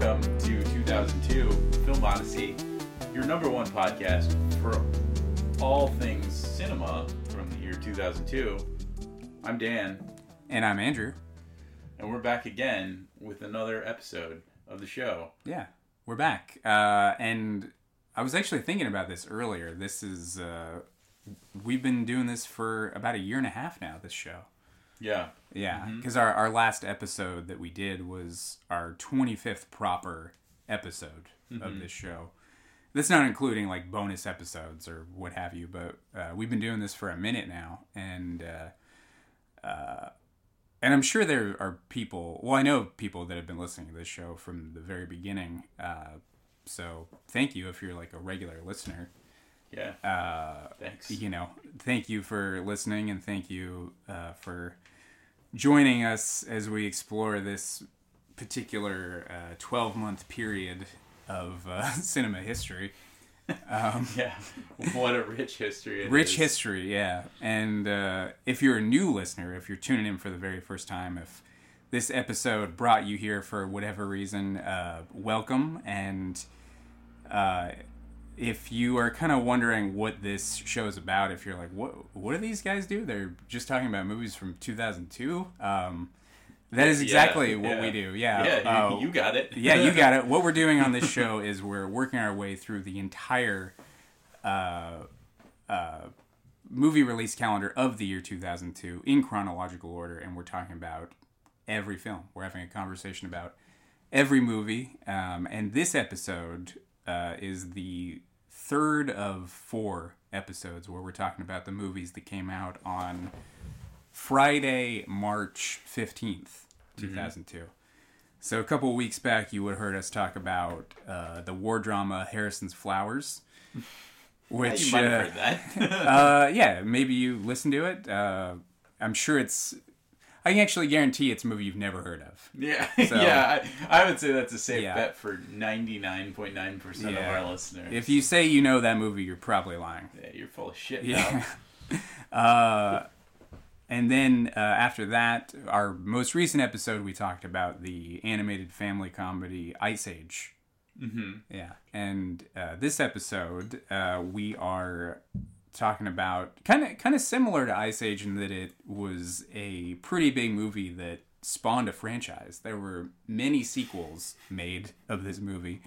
welcome to 2002 Film Odyssey, your number one podcast for all things cinema from the year 2002. I'm Dan, And I'm Andrew. and we're back again with another episode of the show. Yeah, we're back. Uh, and I was actually thinking about this earlier. This is, uh, we've been doing this for about a year and a half now, this show. Yeah, Yeah, because our, our last episode that we did was our 25th proper episode of this show. That's not including like bonus episodes or what have you, but uh, we've been doing this for a minute now, and uh, uh, and I'm sure there are people. Well, I know people that have been listening to this show from the very beginning. Uh, so thank you if you're like a regular listener yeah. uh, Thanks. you know, thank you for listening and thank you uh, for joining us as we explore this particular 12 month period of uh, cinema history. Yeah, what a rich history! it Rich is. history, yeah. And uh, if you're a new listener, if you're tuning in for the very first time, if this episode brought you here for whatever reason, uh, welcome. And uh, if you are kind of wondering what this show is about, if you're like, what what do these guys do? They're just talking about movies from 2002. Um, that is exactly Yeah, what yeah. we do. Yeah. Yeah, you, Uh, you got it. yeah, you got it. What we're doing on this show is we're working our way through the entire uh, uh, movie release calendar of the year 2002 in chronological order, and we're talking about every film. We're having a conversation about every movie, um, and this episode uh, is the third of four episodes where we're talking about the movies that came out on Friday, March 15th, 2002. So a couple of weeks back, you would have heard us talk about uh, the war drama Harrison's Flowers, which you might uh, heard that. uh, yeah, maybe you listened to it. Uh, I'm sure it's. I can actually guarantee it's a movie you've never heard of. yeah, So- yeah. I, I would say that's a safe Yeah. bet for ninety nine point nine percent of our listeners. If you say you know that movie, you're probably lying. yeah, you're full of shit. Yeah. Uh, and then uh, after that, our most recent episode, we talked about the animated family comedy Ice Age. mm-hmm. Yeah, and uh, this episode uh, we are talking about kind of kind of similar to Ice Age in that it was a pretty big movie that spawned a franchise. There were many sequels made of this movie.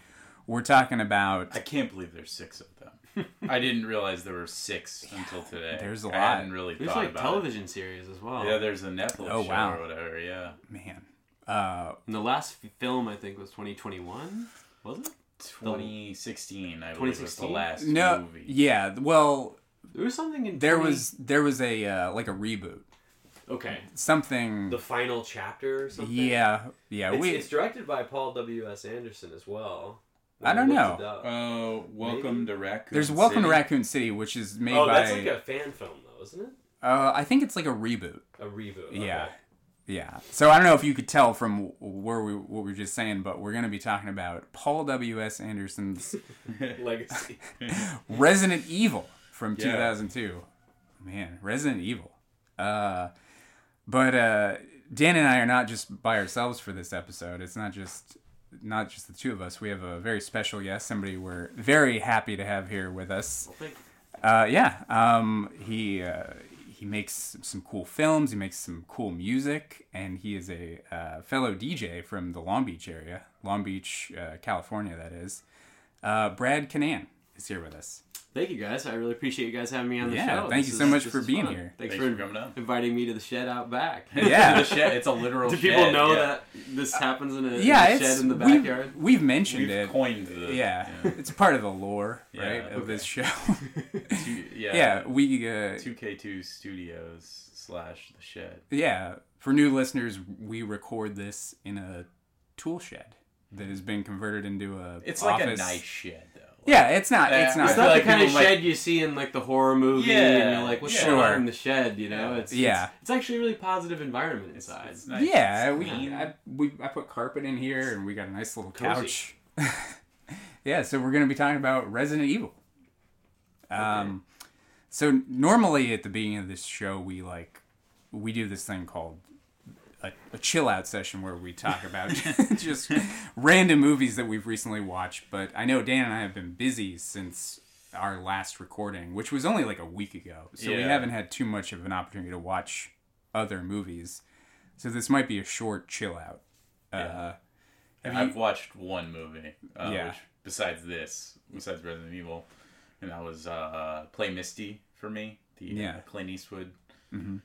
We're talking about I can't believe there's six of them. I didn't realize there were six until today. there's a I lot. hadn't really There's thought like about television series as well. Yeah, there's a Netflix Oh, show wow. or whatever. Yeah, man. Uh, and the last f- film I think was 2021. Was it? 2016. I believe was the 2016? last no, movie. yeah. Well, There was something in. there 20 was there was a uh, like a reboot, Okay. something. The final chapter or something? yeah, yeah. It's, we it's directed by Paul W.S. Anderson as well. I don't know. it up. Oh, welcome Maybe? to Raccoon. there's Welcome City. to Raccoon City, which is made oh, by. that's like a fan film, though, isn't it? uh, I think it's like a reboot. A reboot. Yeah. okay. Yeah. So I don't know if you could tell from where we what we were just saying, but we're going to be talking about Paul W. S. Anderson's Legacy. Resident Evil from Yeah. 2002. Man, Resident Evil. Uh, but uh, Dan and I are not just by ourselves for this episode. It's not just not just the two of us. We have a very special guest, somebody we're very happy to have here with us. Uh, yeah, um, he uh, he makes some cool films. He makes some cool music, and he is a uh, fellow DJ from the Long Beach area, Long Beach, uh, California. That is. Uh, Brad Kinnan is here with us. Thank you guys. I really appreciate you guys having me on the Yeah, show. thank This you so much for being fun. here. Thanks, Thanks for, for coming on. inviting me to the shed out back. Yeah. the shed. It's a literal. Do people shed, know yeah. that this happens in a, in a shed in the we've- backyard? We've, mentioned We've it. coined the. yeah, it's part of the lore, Yeah, right, of this show. Two, yeah. yeah, we. Uh, Two K Two Studios slash the shed. Yeah, for new listeners, we record this in a tool shed that has been converted into a. It's like a office. nice shed though. Yeah, it's not. It's not. It's I feel not like the kind of people might- shed you see in like the horror movie, Yeah, and you're like, "What's yeah. going Sure. on in the shed?" You know, Yeah. it's Yeah. It's, it's actually a really positive environment inside. It's nice. yeah, It's we. I, we I put carpet in here, and we got a nice little couch. yeah, so we're gonna be talking about Resident Evil. Um, so normally at the beginning of this show, we like we do this thing called a, a chill out session where we talk about just random movies that we've recently watched. But I know Dan and I have been busy since our last recording, which was only like a week ago. So we haven't had too much of an opportunity to watch other movies. So this might be a short chill out. Uh, have I've you- watched one movie. Uh, Yeah. Which, besides this, besides Resident Evil, and that was uh, Play Misty for me. The Yeah. uh, Clint Eastwood Mm-hmm.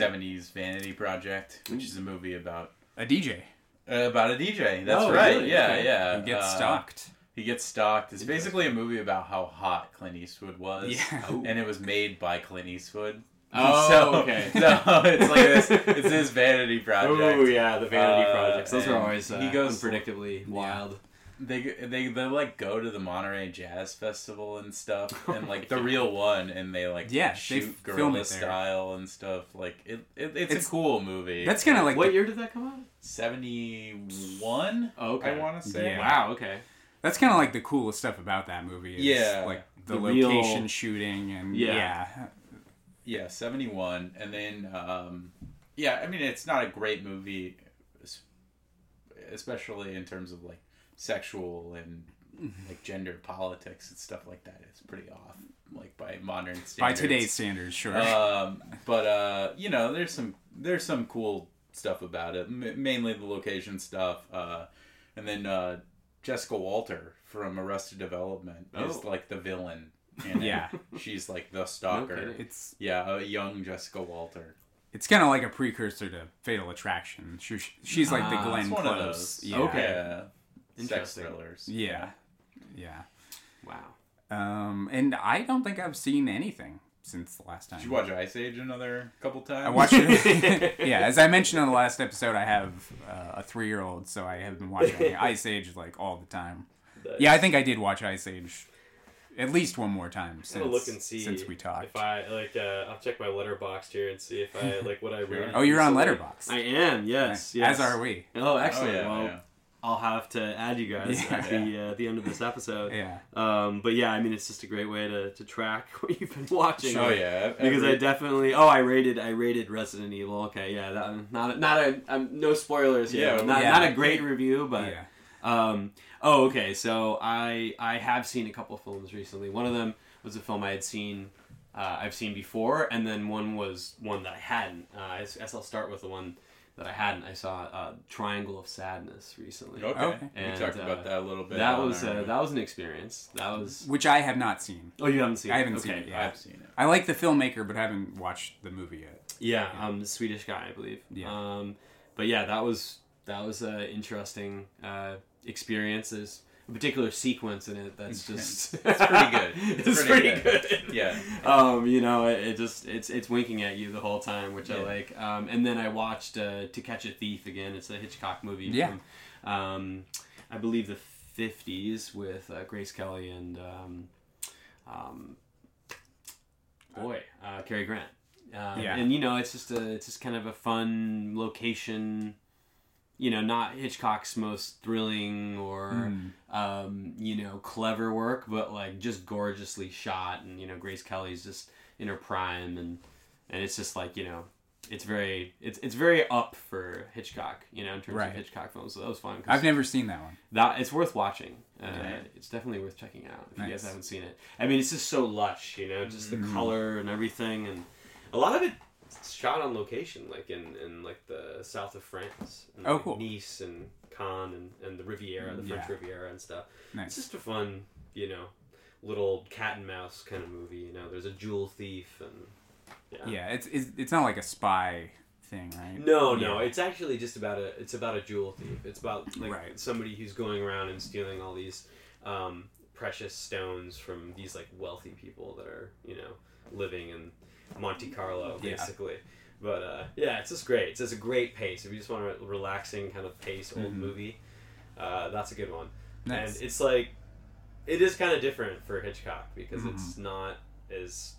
'70s vanity project, which is a movie about a DJ. uh, about a DJ. That's Oh, right. really? Yeah, Okay. yeah. He gets Uh, stalked. He gets stalked. It's basically a movie about how hot Clint Eastwood was. Yeah. And it was made by Clint Eastwood. Oh, so, okay. So it's like this. It's his vanity project. Oh yeah, the vanity Uh, projects. Those are always uh, he goes- unpredictably wild. They, they they like go to the Monterey Jazz Festival and stuff, Oh and like the real one, and they like Yeah, they shoot film guerrilla style and stuff. Like it, it it's, It's- a cool movie. That's kind of like what the- year did that come out? seventy one. Oh, okay. I want to say. Yeah. Wow. Okay. That's kind of like the coolest stuff about that movie. Is Yeah. like the, The real- location shooting and Yeah. yeah. Yeah, seventy one, and then um, yeah, I mean it's not a great movie, especially in terms of like sexual and like gender politics and stuff like that is pretty off, like by modern standards. by today's standards, sure. um, but uh, you know, there's some there's some cool stuff about it. M- mainly the location stuff, uh, and then uh, Jessica Walter from Arrested Development is Oh. like the villain. In it. Yeah. she's like the stalker. kidding. it's yeah, a young Jessica Walter. it's kind of like a precursor to Fatal Attraction. She, she's like the Ah, Glenn It's one of Close. those. Yeah. Okay. Yeah. Sex thrillers. Yeah. Yeah. Wow. Um, and I don't think I've seen anything since the last time. Did you watch Ice Age another couple times? I watched it. yeah, as I mentioned on the last episode, I have uh, a three-year-old, so I have been watching Ice Age like all the time. Yeah, I think I did watch Ice Age at least one more time I'm since look and see since we talked. If I like, uh, I'll check my Letterboxd here and see if I like what I read. oh, you're on recently. Letterboxd. I am. Yes. Yes. As are we. Oh, Oh, yeah, well, yeah. I'll have to add you guys Yeah. at the uh, the end of this episode. Yeah. Um, but yeah, I mean, it's just a great way to, to track what you've been watching. Oh yeah. Because I definitely oh I rated I rated Resident Evil okay yeah that not a, not a um, no spoilers here Yeah, not, yeah. not a great review but um oh okay so I I have seen a couple films recently one of them was a film I had seen uh, I've seen before and then one was one that I hadn't uh, I guess I'll start with the one that I hadn't I saw uh, Triangle of Sadness recently Okay. Okay. We talked uh, about that a little bit. that was our- uh, that was an experience that was Which I have not seen. oh you haven't seen it. I haven't okay. seen it yet. I've seen it. I like the filmmaker, but I haven't watched the movie yet. Yeah, um, the Swedish guy, I believe. Yeah. Um, but yeah, that was that was an interesting uh, experience. There's a particular sequence in it that's just It's pretty good. it's, It's pretty, pretty good. good. Yeah. Um, you know, it, it just it's it's winking at you the whole time, which I like. Um, and then I watched uh, To Catch a Thief again. It's a Hitchcock movie. Yeah. From, um, I believe the '50s with uh, Grace Kelly and um, um, boy, uh, Cary Grant. Um, Yeah. And you know, it's just a it's just kind of a fun location. You know, not Hitchcock's most thrilling or Mm. um, you know clever work, but like just gorgeously shot. And you know, Grace Kelly's just in her prime, and and it's just like you know. It's very it's it's very up for Hitchcock, you know, in terms Right. of Hitchcock films. So that was fun. I've never seen that one. that it's worth watching. Uh. It's definitely worth checking out if you guys haven't seen it. I mean, it's just so lush, you know, just the Mm-hmm. color and everything, and A lot of it's shot on location, like in, in like the south of France. In, Oh, like, cool. Nice and Cannes and, and the Riviera, the French Yeah. Riviera and stuff. It's just a fun, you know, little cat and mouse kind of movie. You know, there's a jewel thief and yeah. Yeah, it's, it's it's not like a spy thing, right? No, no, it's actually just about a it's about a jewel thief. It's about like Right. somebody who's going around and stealing all these um, precious stones from these like wealthy people that are you know living in Monte Carlo Yeah. basically. But uh, yeah, it's just great. It's just a great pace. If you just want a relaxing kind of pace old Mhm. movie, uh, that's a good one. Nice. And it's like it is kind of different for Hitchcock because Mm-hmm. it's not as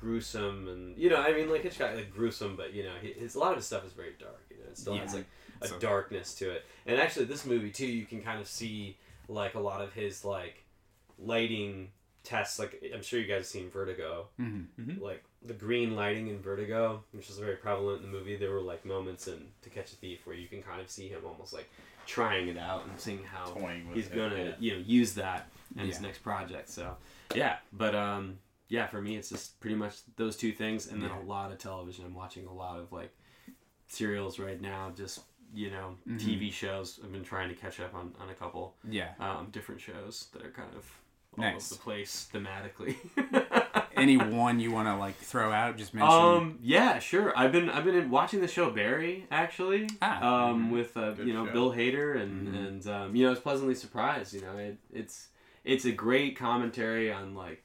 gruesome and you know I mean like Hitchcock like gruesome but you know he, his a lot of his stuff is very dark you know it still has like a So- darkness to it and actually this movie too you can kind of see like a lot of his like lighting tests like I'm sure you guys have seen Vertigo Mhm. like the green lighting in Vertigo, which is very prevalent in the movie. There were like moments in To Catch a Thief where you can kind of see him almost like trying it out and seeing how he's it, gonna yeah. you know use that in his next project. So yeah, but um yeah, for me it's just pretty much those two things, and then Yeah. a lot of television. I'm watching a lot of like serials right now, just you know Mm-hmm. TV shows. I've been trying to catch up on on a couple Yeah. um, different shows that are kind of all Nice. over the place thematically. Any one you want to like throw out? Just mention. Um. Yeah. Sure. I've been I've been watching the show Barry actually. Ah. Um. With uh, you know show. Bill Hader and Mhm. and um, you know I was pleasantly surprised. You know it, it's it's a great commentary on like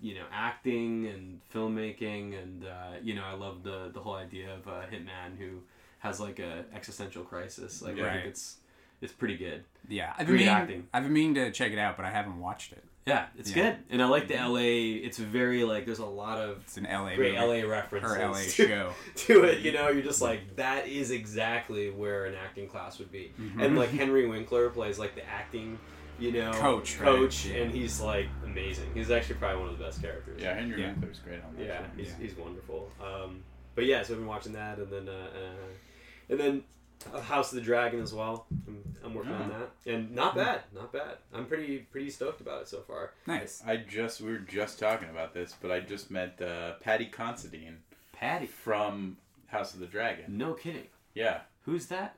you know acting and filmmaking and uh, you know I love the the whole idea of a hitman who has like a existential crisis. Like I think it's it's pretty good. yeah, I've been meaning, acting. I've been meaning to check it out, but I haven't watched it. Yeah, it's Yeah. good, and I like the L.A. It's very like there's a lot of It's an LA great movie. LA references or LA to, show. to it. You know, you're just like that is exactly where an acting class would be. And like Henry Winkler plays like the acting, you know, Coach, coach, Yeah. and he's like amazing. He's actually probably one of the best characters. Yeah, Henry Yeah. Winkler's great on that. yeah, show. he's, Yeah. he's wonderful. Um, but yeah, so I've been watching that, and then uh, uh, and then House of the Dragon as well. I'm, I'm working on that, and not bad, not bad. I'm pretty pretty stoked about it so far. Nice. I just we were just talking about this, but I just met uh, Paddy Considine Paddy, from House of the Dragon. no kidding. Yeah, Who's that?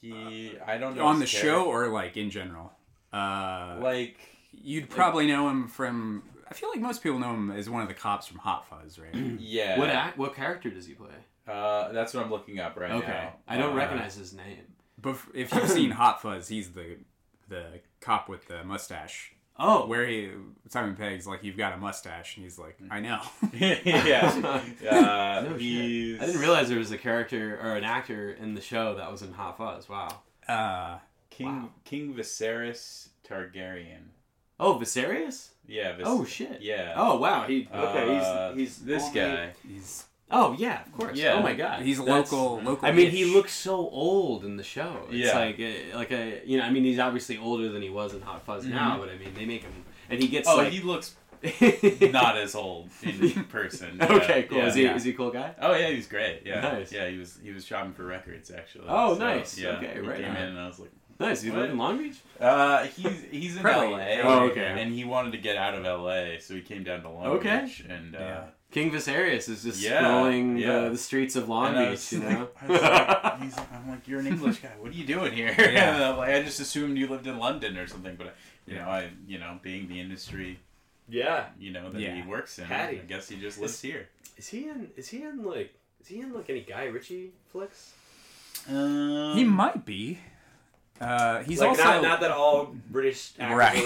he. I don't know On the his show or like in general? Uh. Like you'd probably know him from. I feel like most people know him as one of the cops from Hot Fuzz, right? yeah. What act? What character does he play? Uh, that's what I'm looking up right Okay, now. I don't Uh, recognize his name. but if you've seen Hot Fuzz, he's the the cop with the mustache. Oh, Where he Simon Pegg's like, you've got a mustache, and he's like, I know. yeah. Uh, No he's. I didn't realize there was a character or an actor in the show that was in Hot Fuzz. Wow. Uh, King Wow. King Viserys Targaryen. Oh, Viserys. Yeah. Vis- Oh shit. Yeah. Oh wow. He Uh, okay. He's he's this only- guy. he's Oh yeah, of course. Yeah. Oh my god. he's That's- local local. I mean, he looks so old in the show. It's Yeah. like a, like a you know. I mean, he's obviously older than he was in Hot Fuzz now, but I mean, they make him and he gets Oh, like he looks not as old in person. Yeah, okay, cool. yeah. is he yeah. is he a cool guy? Oh yeah, he's great. Yeah, Nice. Yeah, he was he was shopping for records actually. Oh, So, nice. Yeah, Okay, he right came in and I was like, Nice. What? live in Long Beach. uh, he's he's in L.A. Oh, okay. And he wanted to get out of L.A., so he came down to Long Okay. Beach and. Uh, Yeah. King Viserys is just Yeah, scrolling yeah. The, the streets of Long and Beach. was You know. I was like, he's like, I'm like, you're an English guy. What are you doing here? Yeah. And I'm like, I just assumed you lived in London or something. But you know, I you know, being the industry, yeah. you know, that Yeah. he works in, Paddy. I guess he just lives here. Is he in? Is he in like? Is he in like any Guy Ritchie flicks? Um, He might be. Uh, he's like also not not that all British actors Right.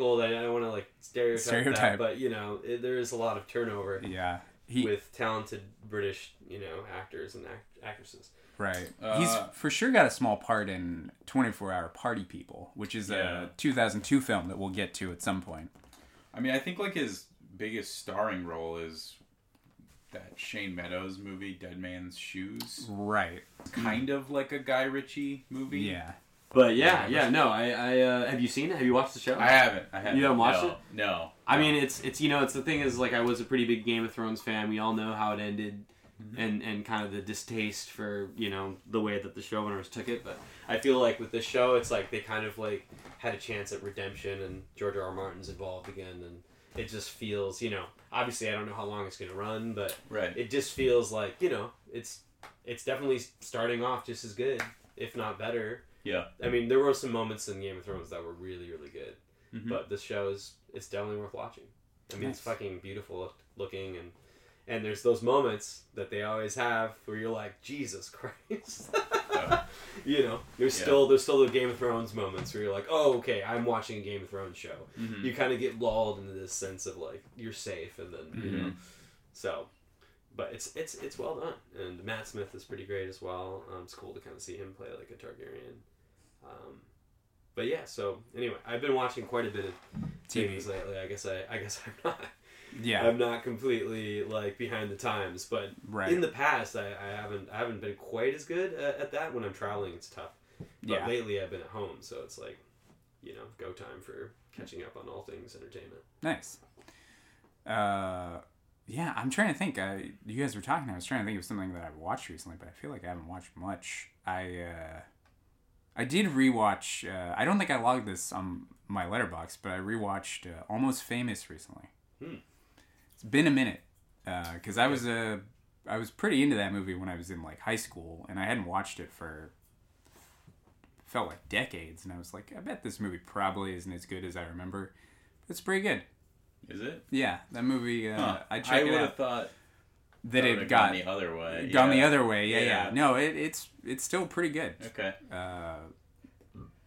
are. I, I don't want to like stereotype, Stereotype. that, but you know, it, there is a lot of turnover yeah. He with talented British, you know, actors and act- actresses. right. Uh, he's for sure got a small part in 24 Hour Party People, which is Yeah. a 2002 film that we'll get to at some point. I mean, I think like his biggest starring role is that Shane Meadows movie, Dead Man's Shoes. Right. Kind of like a Guy Ritchie movie. Yeah. But yeah, Yeah, no, I, I uh, have you seen it? Have you watched the show? I haven't. I haven't. You haven't watched no, it? No. I mean, it's it's you know, it's the thing is like I was a pretty big Game of Thrones fan. We all know how it ended, and and kind of the distaste for you know the way that the showrunners took it. But I feel like with this show, it's like they kind of like had a chance at redemption, and George R. R. Martin's involved again, and it just feels you know obviously I don't know how long it's gonna run, but right. it just feels like you know it's it's definitely starting off just as good, if not better. Yeah. I mean, there were some moments in Game of Thrones that were really, really good, Mhm. but this show is it's definitely worth watching. I mean, it's fucking beautiful look, looking, and and there's those moments that they always have where you're like, Jesus Christ, you know, there's Yeah. still there's still the Game of Thrones moments where you're like, oh, okay, I'm watching a Game of Thrones show. Mhm. You kind of get lulled into this sense of like you're safe, and then you know, Mhm. so. But it's it's it's well done, and Matt Smith is pretty great as well. Um, it's cool to kind of see him play like a Targaryen. Um, but yeah, so anyway, I've been watching quite a bit of TV. lately. I guess I I guess I'm not Yeah. I'm not completely like behind the times, but right. in the past I, I haven't I haven't been quite as good at, at that. When I'm traveling, it's tough. But yeah. lately I've been at home, so it's like you know go time for catching up on all things entertainment. Nice. Uh, yeah, I'm trying to think. Uh, you guys were talking. I was trying to think of something that I've watched recently, but I feel like I haven't watched much. I uh, I did rewatch. Uh, I don't think I logged this on my Letterboxd, but I rewatched uh, Almost Famous recently. Hmm. It's been a minute because I was a I was pretty into that movie when I was in like high school, and I hadn't watched it for felt like decades, and I was like, I bet this movie probably isn't as good as I remember. It's pretty good. Is it? Yeah, that movie. Uh, Huh. I I checked would have thought That that it got gone the other way. gone the Yeah. other way. Yeah, yeah. Yeah. No, it, it's it's still pretty good. Okay. Uh,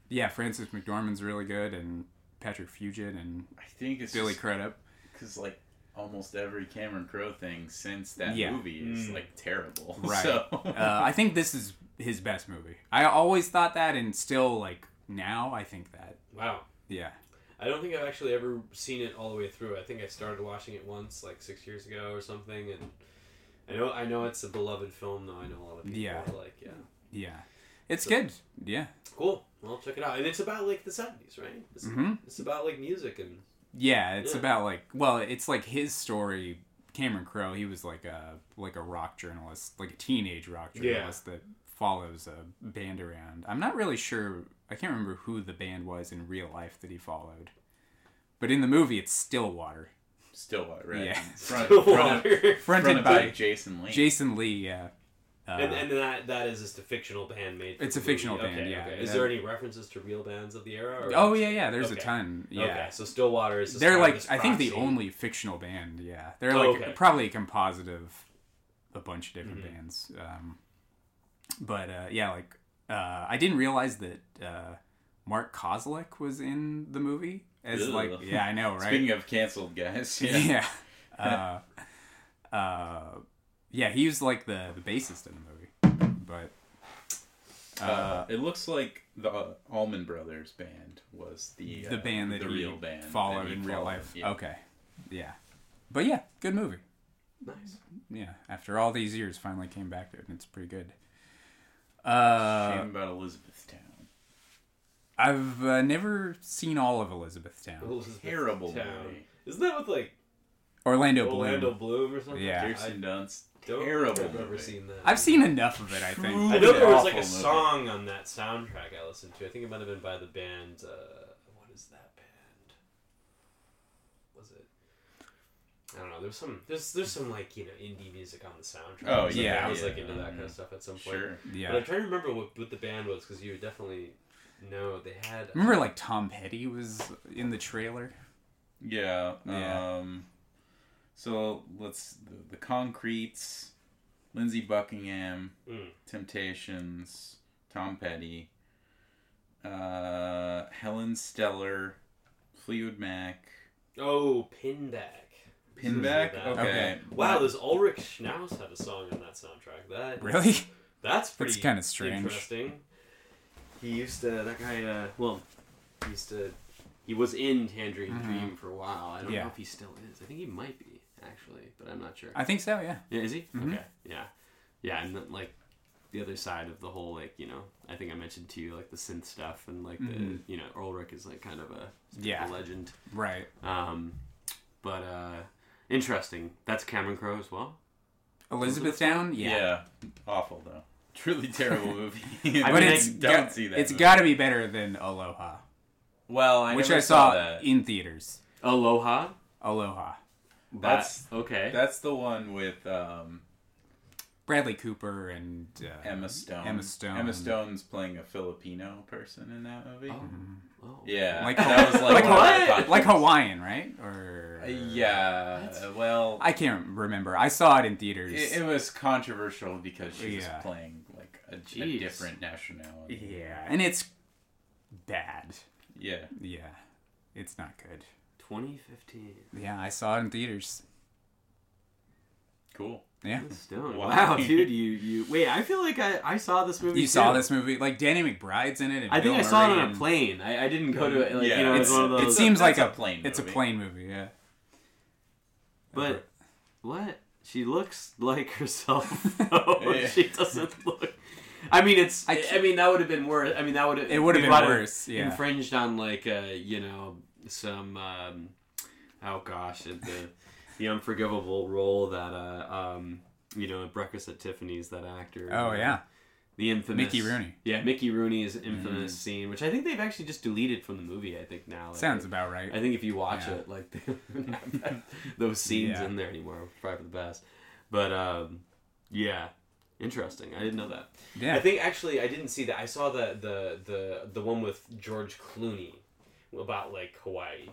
yeah, Frances McDormand's really good, and Patrick Fugit and I think it's Billy Crudup. because like almost every Cameron Crowe thing since that Yeah. movie is Mm. like terrible. Right. So uh, I think this is his best movie. I always thought that, and still like now, I think that. Wow. Yeah. I don't think I've actually ever seen it all the way through. I think I started watching it once, like six years ago or something, and I know I know it's a beloved film, though. I know a lot of people Yeah. are like, yeah, Yeah. It's So- good. Yeah. cool. Well, check it out, and it's about like the seventies, right? It's, hmm it's about like music and Yeah, it's Yeah. about like well, it's like his story. Cameron Crowe, he was like a like a rock journalist, like a teenage rock Yeah. journalist that follows a band around. I'm not really sure. I can't remember who the band was in real life that he followed, but in the movie, it's Stillwater, Stillwater, right? Yeah. Front, Stillwater. front, fronted fronted by by Jason Lee. Jason Lee. Yeah, uh, and, and that that is just a fictional band made. For It's the a fictional movie. band, yeah. okay. Is Yeah. there any references to real bands of the era? Or oh yeah, yeah. There's a ton. Yeah. Okay, so Stillwater is. They're like I think the only fictional band. Yeah, they're Oh, like okay. probably a composite of a bunch of different Mhm. bands. Um, but uh, yeah, like uh, I didn't realize that uh, Mark Kozelek was in the movie as Ugh. like yeah I know right Speaking of canceled guys, yeah. yeah uh, uh, yeah he was like the the bassist in the movie but Uh, uh, it looks like the uh, Allman Brothers band was the the uh, band that the he real band that followed in real followed, life Yeah. okay yeah but yeah good movie. Nice. yeah, after all these years, finally came back to it, and it's pretty good. Uh, Shame about Elizabethtown. I've uh, never seen all of Elizabethtown. Elizabeth Terrible Town. movie. Isn't that with like Orlando Bloom. Orlando Bloom or something? Yeah. Kirsten Dunst. don't Terrible think I've ever movie. seen that. I've seen enough of it, I think. I know there was like a Awful movie. song on that soundtrack I listened to. I think it might have been by the band. Uh, what is that band? Was it? I don't know. There's some. There's there's some like you know indie music on the soundtrack. Oh, I was like- yeah, I was yeah. like into that kind of stuff at some point. Sure. Yeah. But I'm trying to remember what, what the band was because you were definitely know they had. Remember, like Tom Petty was in the trailer. Yeah. Yeah. Um, so let's the, the Concretes, Lindsey Buckingham, Mm. Temptations, Tom Petty, uh, Helen Stellar, Fleetwood Mac, Oh, Pinback. Pinback. That. Okay. Okay. Wow, this Ulrich Schnauss had a song on that soundtrack. That Really? That's pretty. That's kinda strange. Interesting. He used to. That guy. Uh, well, he used to. He was in Tangerine Mhm. Dream for a while. I don't Yeah. know if he still is. I think he might be actually, but I'm not sure. I think so. Yeah. yeah, is he? Mhm. Okay. Yeah. Yeah, and then, like the other side of the whole like you know I think I mentioned to you like the synth stuff and like Mhm. the you know Ulrich is like kind of a, Yeah. a legend. Right. Um, but uh, interesting. That's Cameron Crowe as well. Elizabethtown. Yeah. Yeah. Awful though. Truly terrible movie. I But mean, it's don't got, see that. It's movie. got to be better than Aloha, well, I which never I saw that. in theaters. Aloha. Aloha. That's- That- okay. That's the one with um, Bradley Cooper and uh, Emma Stone. Emma Stone. Emma Stone's playing a Filipino person in that movie. Oh. Mhm. oh. Yeah, Like- that was like, like one of my what? like Hawaiian, right? Or Uh, Yeah, well, I can't remember. I saw it in theaters. it, it was controversial because she was Yeah. playing like a, a different nationality. yeah, and it's bad. Yeah, Yeah, it's not good. 2015. Yeah, I saw it in theaters. cool. Yeah, Emma Stone. Wow. Wow. dude, you you wait. I feel like I, I saw this movie. you saw this movie. Like Danny McBride's in it. And I think Bill I saw it on a plane. I, I didn't go to it. Like, Yeah, you know, it It's, was one of it uh, seems like a, a plane It's a plane movie. Yeah, but what? She looks like herself. though. Yeah. She doesn't look. I mean, it's. I I, mean, that would have been worse. I mean, that would have. It would have been worse, yeah. Infringed on like uh, you know some. Um, oh gosh, the the unforgivable role that uh um you know Breakfast at Tiffany's that actor. Oh uh, yeah, the infamous Mickey Rooney. Yeah, Mickey Rooney's infamous scene, which I think they've actually just deleted from the movie. I think now. Like, sounds about right. I think if you watch Yeah. it, like they don't have that- those scenes Yeah. in there anymore. Probably for the best. But um, yeah, interesting. I didn't know that. Yeah, I think actually I didn't see that. I saw the the the the one with George Clooney about like Hawaii,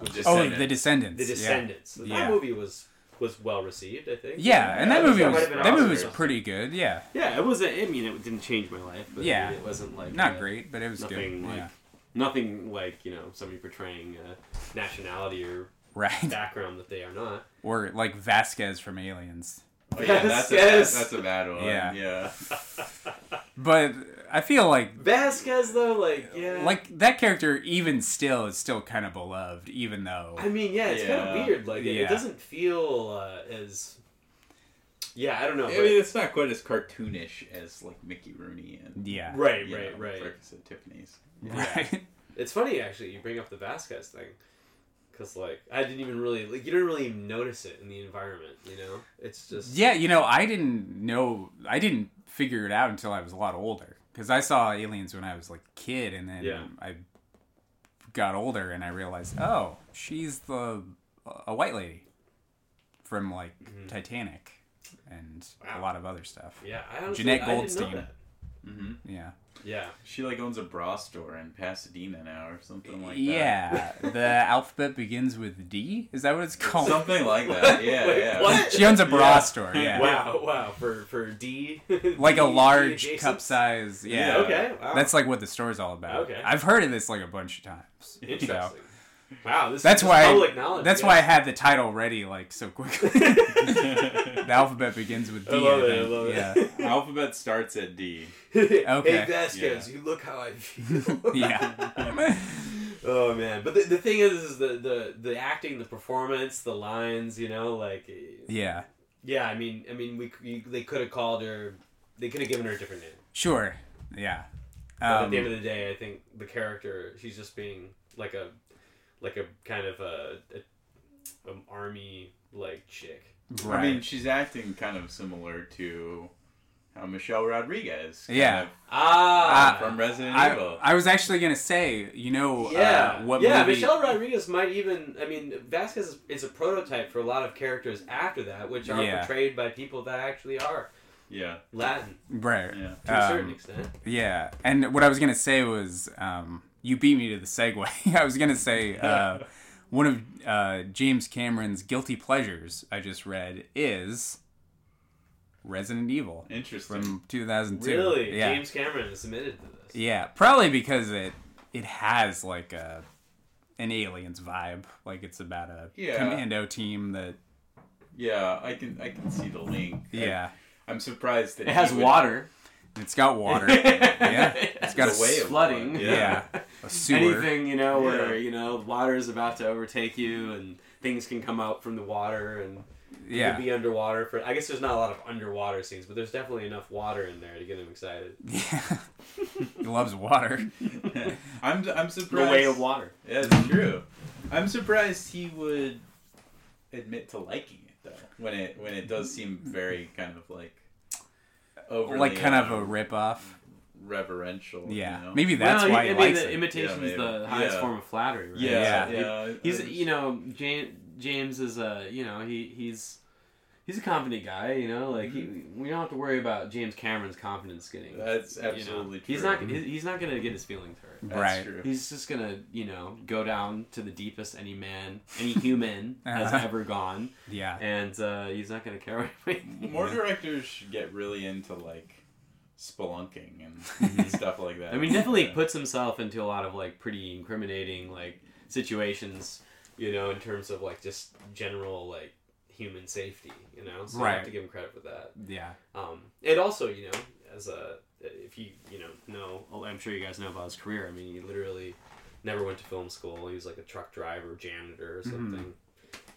oh, Descendants. the Descendants. the yeah. Descendants. That Yeah. movie was was well received. I think. Yeah, and that Yeah, movie that was been that movie was pretty good. Yeah, Yeah, it wasn't. I mean, it didn't change my life. But Yeah. It wasn't like not uh, great, but it was Nothing good. like yeah, nothing like you know somebody portraying a nationality or right. background that they are not. Or like Vasquez from Aliens. Oh, yeah, that's, a, that's a bad one. Yeah. Yeah. But I feel like Vasquez though, like yeah, like that character even still is still kind of beloved, even though I mean, yeah, it's kind of weird. Like it, it doesn't feel uh, as yeah, I don't know. I but- mean, it's not quite as cartoonish as like Mickey Rooney and yeah, right, right, know, right. Breakfast at Tiffany's. right. It's funny actually you bring up the Vasquez thing because like I didn't even really like you don't really even notice it in the environment. You know, it's just Yeah, you know, I didn't know, I didn't figure it out until I was a lot older. Because I saw Aliens when I was like a kid, and then Yeah. I got older and I realized, oh, she's the a white lady from like Titanic and Mm-hmm. Wow. a lot of other stuff. yeah. I honestly, Jenette I didn't know Goldstein. that. hmm Yeah, Yeah, She like owns a bra store in Pasadena now or something like that. yeah. the alphabet begins with D. Is that what it's called? Something like that. Yeah, Wait, yeah. what? She owns a bra Yeah. store. Yeah, Wow, wow. For for D, like a D- large D cup size. Yeah, Yeah. Okay, wow. That's like what the store's all about. Okay. I've heard of this like a bunch of times. So, interesting. Wow, this That's is why. public knowledge. that's yeah. why I had the title ready like so quickly. the alphabet begins with D. I love it. I think. love yeah. it. Alphabet starts at D. Hey Vasquez, Yeah. you look how I feel. Yeah. oh man, but the, the thing is, is the, the the acting, the performance, the lines. You know, like yeah. yeah. I mean, I mean, we we- they could have called her. They could have given her a different name. Sure. Yeah. But at Um, the end of the day, I think the character, she's just being like a like a kind of a, a, an army like chick. right. I mean, she's acting kind of similar to how Michelle Rodriguez. Yeah. of Ah, from Resident I, Evil. I was actually gonna say, you know, yeah, uh, what yeah. movie? Michelle Rodriguez might even. I mean, Vasquez is, is a prototype for a lot of characters after that, which are Yeah. portrayed by people that actually are yeah, Latin Right. yeah. to a Um, certain extent. Yeah, and what I was gonna say was, um, you beat me to the segue. I was gonna say uh, one of uh, James Cameron's guilty pleasures I just read is Resident Evil Interesting. from 2002. Really, Yeah, James Cameron is submitted to this. yeah, probably because it it has like a an aliens vibe. Like it's about a Yeah. commando team that yeah, I can I can see the link. yeah, I'm surprised that It has he would- water. It's got water. yeah, it's got It's a a way of flooding. water, yeah, a sewer. Anything you know where Yeah. you know water is about to overtake you and things can come out from the water and Yeah, could be underwater for. I guess there's not a lot of underwater scenes, but there's definitely enough water in there to get him excited. yeah. he loves water. I'm I'm surprised The surprised. way of water. Yeah, it's true. I'm surprised he would admit to liking it though. When it when it does seem very kind of like overly like kind of a um, rip off. reverential. Yeah, you know? maybe that's well, why he, he I mean, likes the it. imitation Yeah, is the highest Yeah. form of flattery, right? Yeah, Yeah. yeah. He's you know James James is a you know he he's he's a confident guy you know like he, we don't have to worry about James Cameron's confidence getting That's you know. absolutely he's true. not he- he's not gonna get his feelings hurt That's Right. true. he's just gonna you know go down to the deepest any man any human has Uh-huh. ever gone Yeah, and uh, he's not gonna care More directors should get really into like spelunking and stuff like that. I mean, definitely Yeah. puts himself into a lot of like pretty incriminating like situations, you know, in terms of like just general like human safety, you know. So you have to give him credit for that. yeah, Um, and also, you know, as a if you you know know, oh, I'm sure you guys know about his career. I mean, he literally never went to film school. He was like a truck driver, janitor, or something.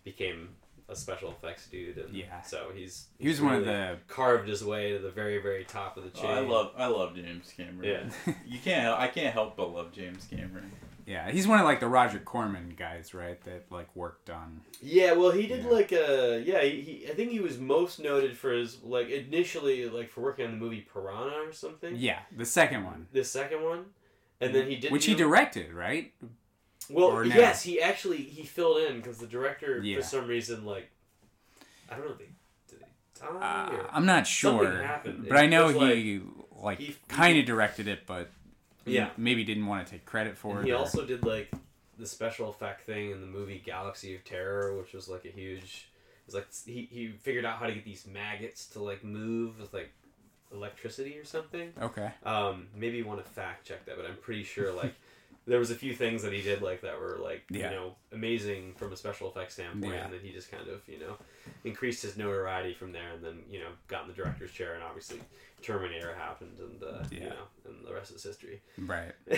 Became a special effects dude, and Yeah. so he's He was he's one of the carved his way to the very very top of the Oh, chain. I love I love James Cameron. Yeah. you can't I can't help but love James Cameron. Yeah. He's one of like the Roger Corman guys, right? That like worked on. Yeah, well, he did Yeah. like a yeah. He, he I think he was most noted for his like initially like for working on the movie Piranha or something. Yeah, the second one, The second one, and then he did which he directed, right? Well, yes, he actually he filled in because the director Yeah. for some reason like I don't know they did they die Uh, I'm not sure, but I It know was he like he- kind of directed it, but Yeah. maybe didn't want to take credit for And it. he or- also did like the special effect thing in the movie Galaxy of Terror, which was like a huge. It was like he he figured out how to get these maggots to like move with like electricity or something. okay. Um, maybe you want to fact check that, but I'm pretty sure like there was a few things that he did like that were like Yeah. you know amazing from a special effects standpoint, Yeah. and then he just kind of you know increased his notoriety from there, and then you know got in the director's chair, and obviously Terminator happened, and uh, you know, and the rest is history. Right.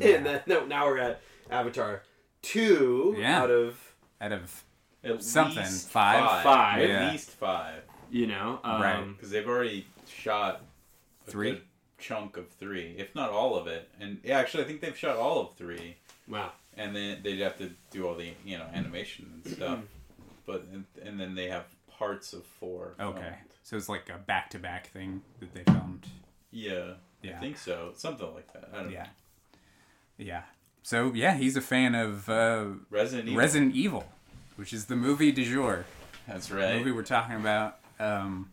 and then no, now we're at Avatar two Yeah. out of Out of At Something. least Five? Five. At least five. you know um, Right. Because they've already shot a Three? Chunk of three, if not all of it. And yeah, actually, I think they've shot all of three. Wow. And then they'd have to do all the you know animation and stuff. but and, and then they have parts of four. okay, filmed. so it's like a back-to-back thing that they filmed. Yeah, Yeah. I think so. Something like that. I don't Yeah. know. Yeah. So yeah, he's a fan of uh, Resident Evil. Resident Evil, which is the movie du jour. That's The right. movie we're talking about. Um,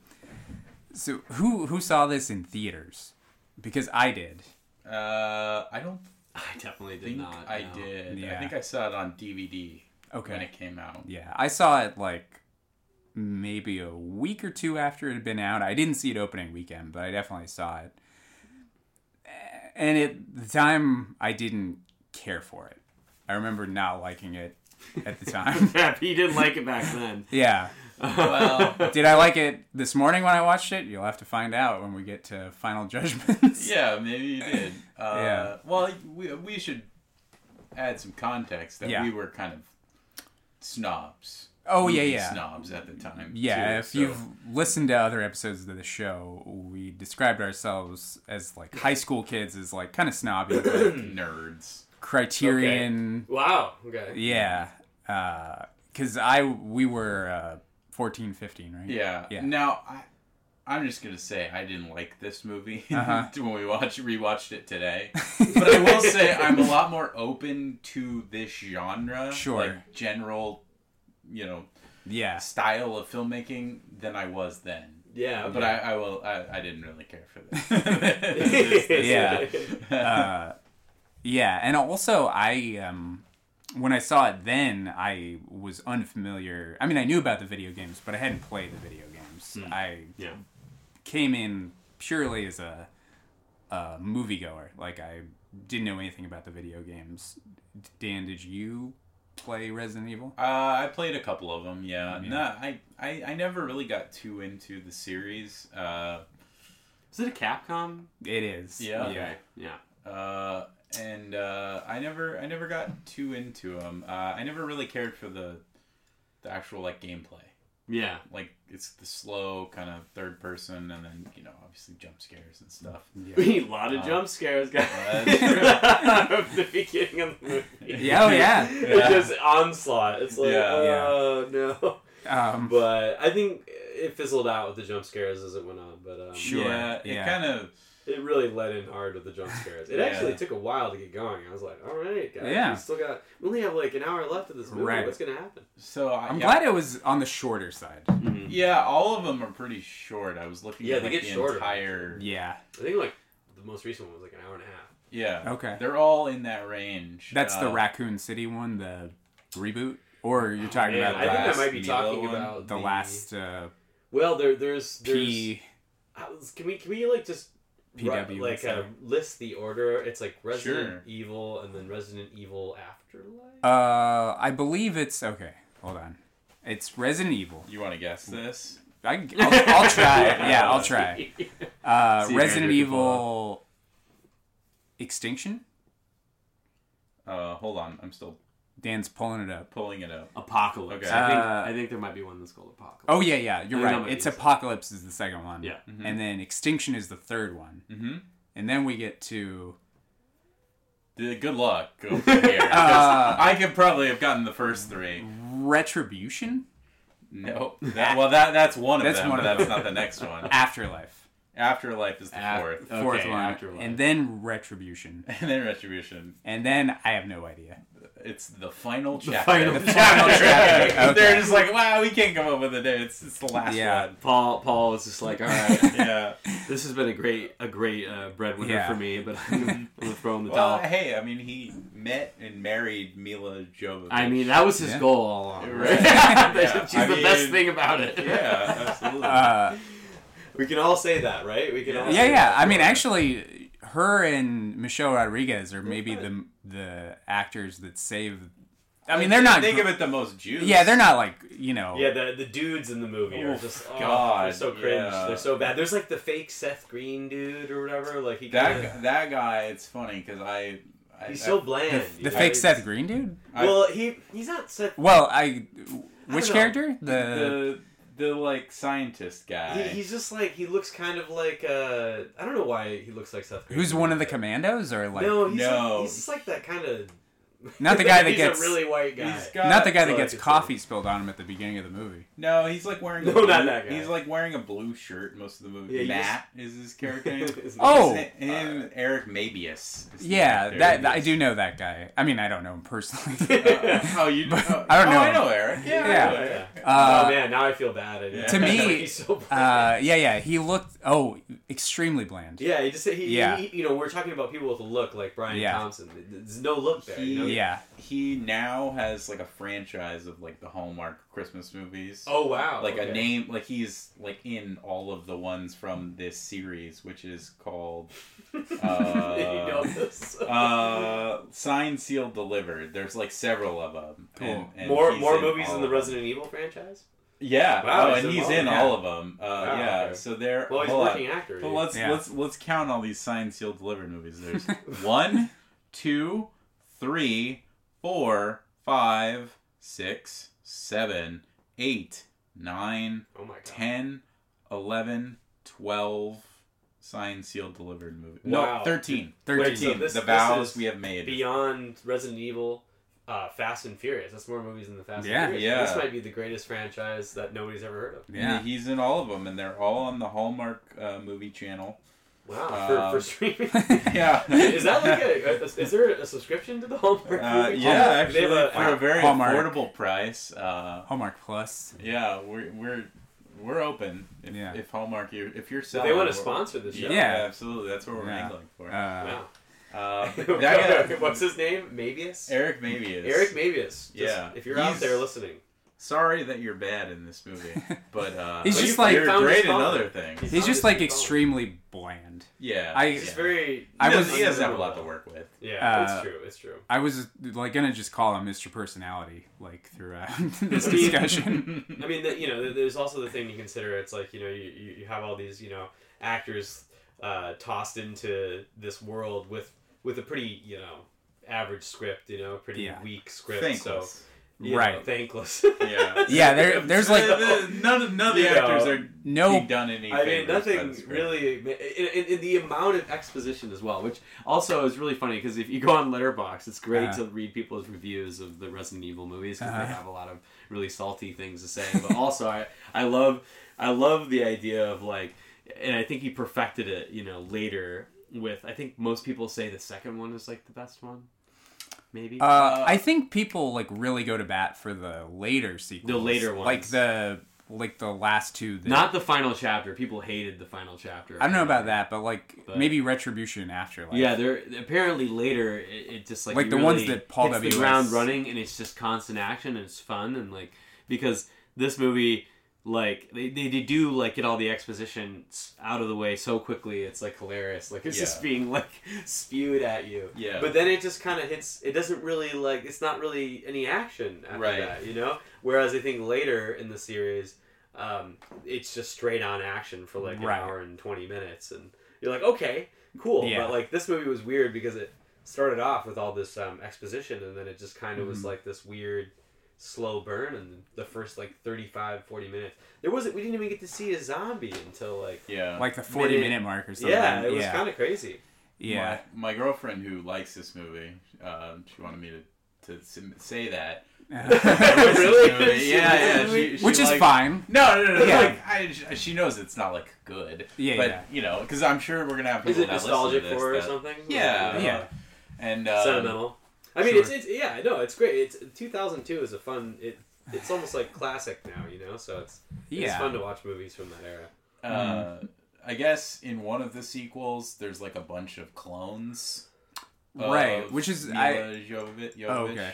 so who who saw this in theaters? Because I did. Uh, I don't I definitely did think not. I no. did. I think I saw it on DVD Okay. when it came out. Yeah, I saw it like maybe a week or two after it had been out. I didn't see it opening weekend, but I definitely saw it. And at the time, I didn't care for it. I remember not liking it at the time. Yeah, he didn't like it back then. yeah. Well, Did I like it this morning when I watched it? You'll have to find out when we get to final judgments. yeah, maybe you did. Uh, Yeah. Well, we, we should add some context that Yeah. we were kind of snobs. Oh yeah, yeah. Snobs at the time. Yeah, too, if so- you've listened to other episodes of the show, we described ourselves as like high school kids as like kind of snobby, like nerds. Criterion. Wow. Okay. Yeah, because I we were uh, 14, 15, right? Yeah. Yeah. Now, I, I'm just gonna say I didn't like this movie Uh-huh. when we watched rewatched it today. but I will say I'm a lot more open to this genre, Sure. like general, you know, Yeah, style of filmmaking than I was then. Yeah. But I, I will. I, I didn't really care for this. Yeah. uh, yeah, and also I um, when I saw it then, I was unfamiliar. I mean, I knew about the video games, but I hadn't played the video games. I Yeah. came in purely as a, a moviegoer. Like I didn't know anything about the video games. Dan, did you play Resident Evil? Uh, I played a couple of them. Yeah. Yeah. No, I, I I never really got too into the series. Uh, Is it a Capcom? It is. Yeah. Okay. Yeah. uh, and uh, I never I never got too into them. Uh, I never really cared for the the actual like gameplay. Yeah. Like it's the slow kind of third person, and then you know obviously jump scares and stuff. Yeah. a lot of Uh, jump scares, guys. that's Of the beginning of the movie. Yeah, oh yeah. It's just onslaught. It's like, Yeah. oh no. Um, But I think it fizzled out with the jump scares as it went on. But um, Sure. Yeah, it kind of it really let in hard with the jump scares. It Yeah. actually took a while to get going. I was like, all right, guys, Yeah. we still got. We only have like an hour left of this movie. Right. What's gonna happen? so. I, I'm yeah, glad it was on the shorter side. Yeah, all of them are pretty short. I was looking Yeah, at they like, get the shorter. entire. Yeah. I think like the most recent one was like an hour and a half. Yeah. Okay. They're all in that range. That's the Uh, Raccoon City one, the reboot, or you're talking Man, about I the think I last, might be talking one? about the last uh, Well, there, there's, there's. P. uh, Can we, can we like just ru- PW, like uh, list the order? It's like Resident Sure. Evil and then Resident Evil Afterlife. Uh, I believe it's okay. Hold on, it's Resident Evil. You want to guess this? I, will I'll try. Yeah, I'll try. Uh, See Resident Andrew can pull Evil Extinction. Uh, hold on. I'm still Dan's pulling it up. Pulling it up. Apocalypse. Okay. I think Uh, I think there might be one that's called Apocalypse. Oh yeah, yeah, you're think that right. might It's be Apocalypse is the second one. Yeah. and then Extinction is the third one, Mm-hmm. and then we get to Good luck over here. 'cause Uh, I could probably have gotten the first three. Retribution, No. That, well, that that's one of That's them. one of but that's them. not the next one. Afterlife, Afterlife is the Af- fourth, Okay, fourth one, Afterlife. and then Retribution, and then Retribution. and then I have no idea. It's the final The chapter. final The final chapter. They're just like, wow, we can't come up with a name. It's, it's the last Yeah. one. Paul Paul was just like, all right, Yeah. this has been a great a great uh, breadwinner Yeah. for me, but I'm gonna, I'm gonna throw in the Well, towel. hey, I mean, he met and married Milla Jovovich. I mean, that was his Yeah. goal all along. Right. Right? Yeah. She's I the best thing about it. yeah, absolutely. Uh, We can all say that, right? We can all. yeah, say yeah. that. I mean, actually, her and Michelle Rodriguez are maybe the the actors that save. I mean, they're not. They gr- give it the most juice. yeah, they're not like you know. Yeah, the the dudes in the movie are just oh, God, they're so cringe. yeah. They're so bad. There's like the fake Seth Green dude or whatever. Like he That kinda, gu- that guy, it's funny because I, I. he's I, so bland. the, the fake He's- Seth Green dude. Well, he he's not Seth. Well, I. Which know. character? The, the the like scientist guy. He, he's just like he looks kind of like uh I don't know why he looks like Seth. Green. who's one of the commandos or like no, he's No. Like, he's just like that kind of. Not the guy that he's gets- a really white guy. He's got- not the guy that so I gets could say. coffee spilled on him at the beginning of the movie. no, he's like wearing. No, a blue, not that guy. He's like wearing a blue shirt most of the movie. Yeah, Matt is his character name. His Oh, His na- him, Eric Mabius. Yeah, actor. that I do know that guy. I mean, I don't know him personally. Uh, oh, you? But oh, I don't oh, know I know Eric. Yeah. I Yeah. know Oh, Eric. Uh, oh man, now I feel bad. I To me, he's so bland. uh, yeah, yeah, he looked oh extremely bland. yeah, he just he, Yeah. he, you know we're talking about people with a look like Brian Yeah. Thompson. There's no look there. you know? He- Yeah, He now has like a franchise of like the Hallmark Christmas movies. Oh wow. like a name like he's like in all of the ones from this series which is called you uh, this. uh signed sealed delivered there's like several of them Cool. more he's more in movies in the. Resident Evil franchise. yeah Wow, oh, and he's in of all of them uh, Wow, yeah okay. so they're Well, he's a on. working actor. But let's Yeah. let's let's count all these signed sealed delivered movies there's one two three four five six seven eight nine oh my god. 10, 11, 12 signed, sealed, delivered movie. Wow. No, 13. Thirteen. 13. so this- the this vows is we have made. Beyond Resident Evil, uh, Fast and Furious. That's more movies than the Fast Yeah. and Furious. Yeah. This might be the greatest franchise that nobody's ever heard of. yeah. He's in all of them, and they're all on the Hallmark uh, movie channel. Wow. Um, for, for streaming. Yeah. is that like a, a- is there a subscription to the Hallmark? Uh, yeah, Hallmark? actually, They have a- for a very Hallmark. affordable price. Uh, Hallmark Plus. yeah, we're we're we're open. If, Yeah. if Hallmark, you if you're if selling, they want to sponsor the show. Yeah, Yeah. absolutely. That's what we're Yeah. angling for. Uh, Wow. Uh, that guy- What's his name? Mabius. Eric Mabius. Eric Mabius. Just- Yeah. If you're out there listening, Sorry that you're bad in this movie, but uh, He's but just you- like- you're great in other things. He's He's just like gone. extremely bland. Yeah, I- he's yeah. very. I he, was- does, he doesn't have a lot to work with. Yeah, Uh, it's true. It's true. I was like gonna just call him Mr. Personality like throughout this I mean- discussion. I mean, the, you know, there's also the thing to consider. It's like you know, you, you, you have all these you know actors uh, tossed into this world with with a pretty you know average script. You know, pretty Yeah. weak script. Thankless. So you Right. know, thankless. Yeah, Yeah, there- there's, like- The- the- none of none of the You actors know, are No, being done any. I mean, favors nothing really. In, in, in the amount of exposition as well, which also is really funny because if you go on Letterboxd, it's great Uh-huh. to read people's reviews of the Resident Evil movies because Uh-huh. they have a lot of really salty things to say. But also, I I love I love the idea of like, and I think he perfected it. You know, later with I think most people say the second one is like the best one, maybe. Uh, I think people like really go to bat for the later sequels. The later ones, like the like the last two. That, Not the final chapter. People hated the final chapter. I don't know about that, but like But- maybe Retribution Afterlife. Yeah, they're apparently later. It, it just like Like the ones that Paul hits the ground running, and it's just constant action, and it's fun, and like because this movie, like they, they, they do like get all the exposition out of the way so quickly. It's like hilarious. Like it's just being like spewed at you. Yeah. But then it just kind of hits. It doesn't really like. It's not really any action after Right. that, you know. Whereas I think later in the series, um, it's just straight on action for like an Right. hour and twenty minutes, and you're like, okay, cool. Yeah. But like this movie was weird because it started off with all this um, exposition, and then it just kind of was Mhm. like this weird slow burn and the first like 35 40 minutes there wasn't we didn't even get to see a zombie until like Yeah. like the 40 Minute- minute mark or something. yeah it was yeah. kind of crazy yeah. My, my girlfriend who likes this movie, um, she wanted me to, to say that. Really? Yeah, yeah. She, she Which is fine. No, no, no. Yeah. Like, I, she knows it's not like good. Yeah, but yeah. you know, because I'm sure we're gonna have is people it that nostalgic for her or something Yeah, Like, Yeah. And um, sentimental i mean sure. it's, it's yeah no it's great it's 2002 is a fun it it's almost like classic now you know so it's it's Yeah. fun to watch movies from that era Uh, I guess in one of the sequels, there's like a bunch of clones. Right, of which is- Milla I- Jovovich, Jovovich. Oh, okay.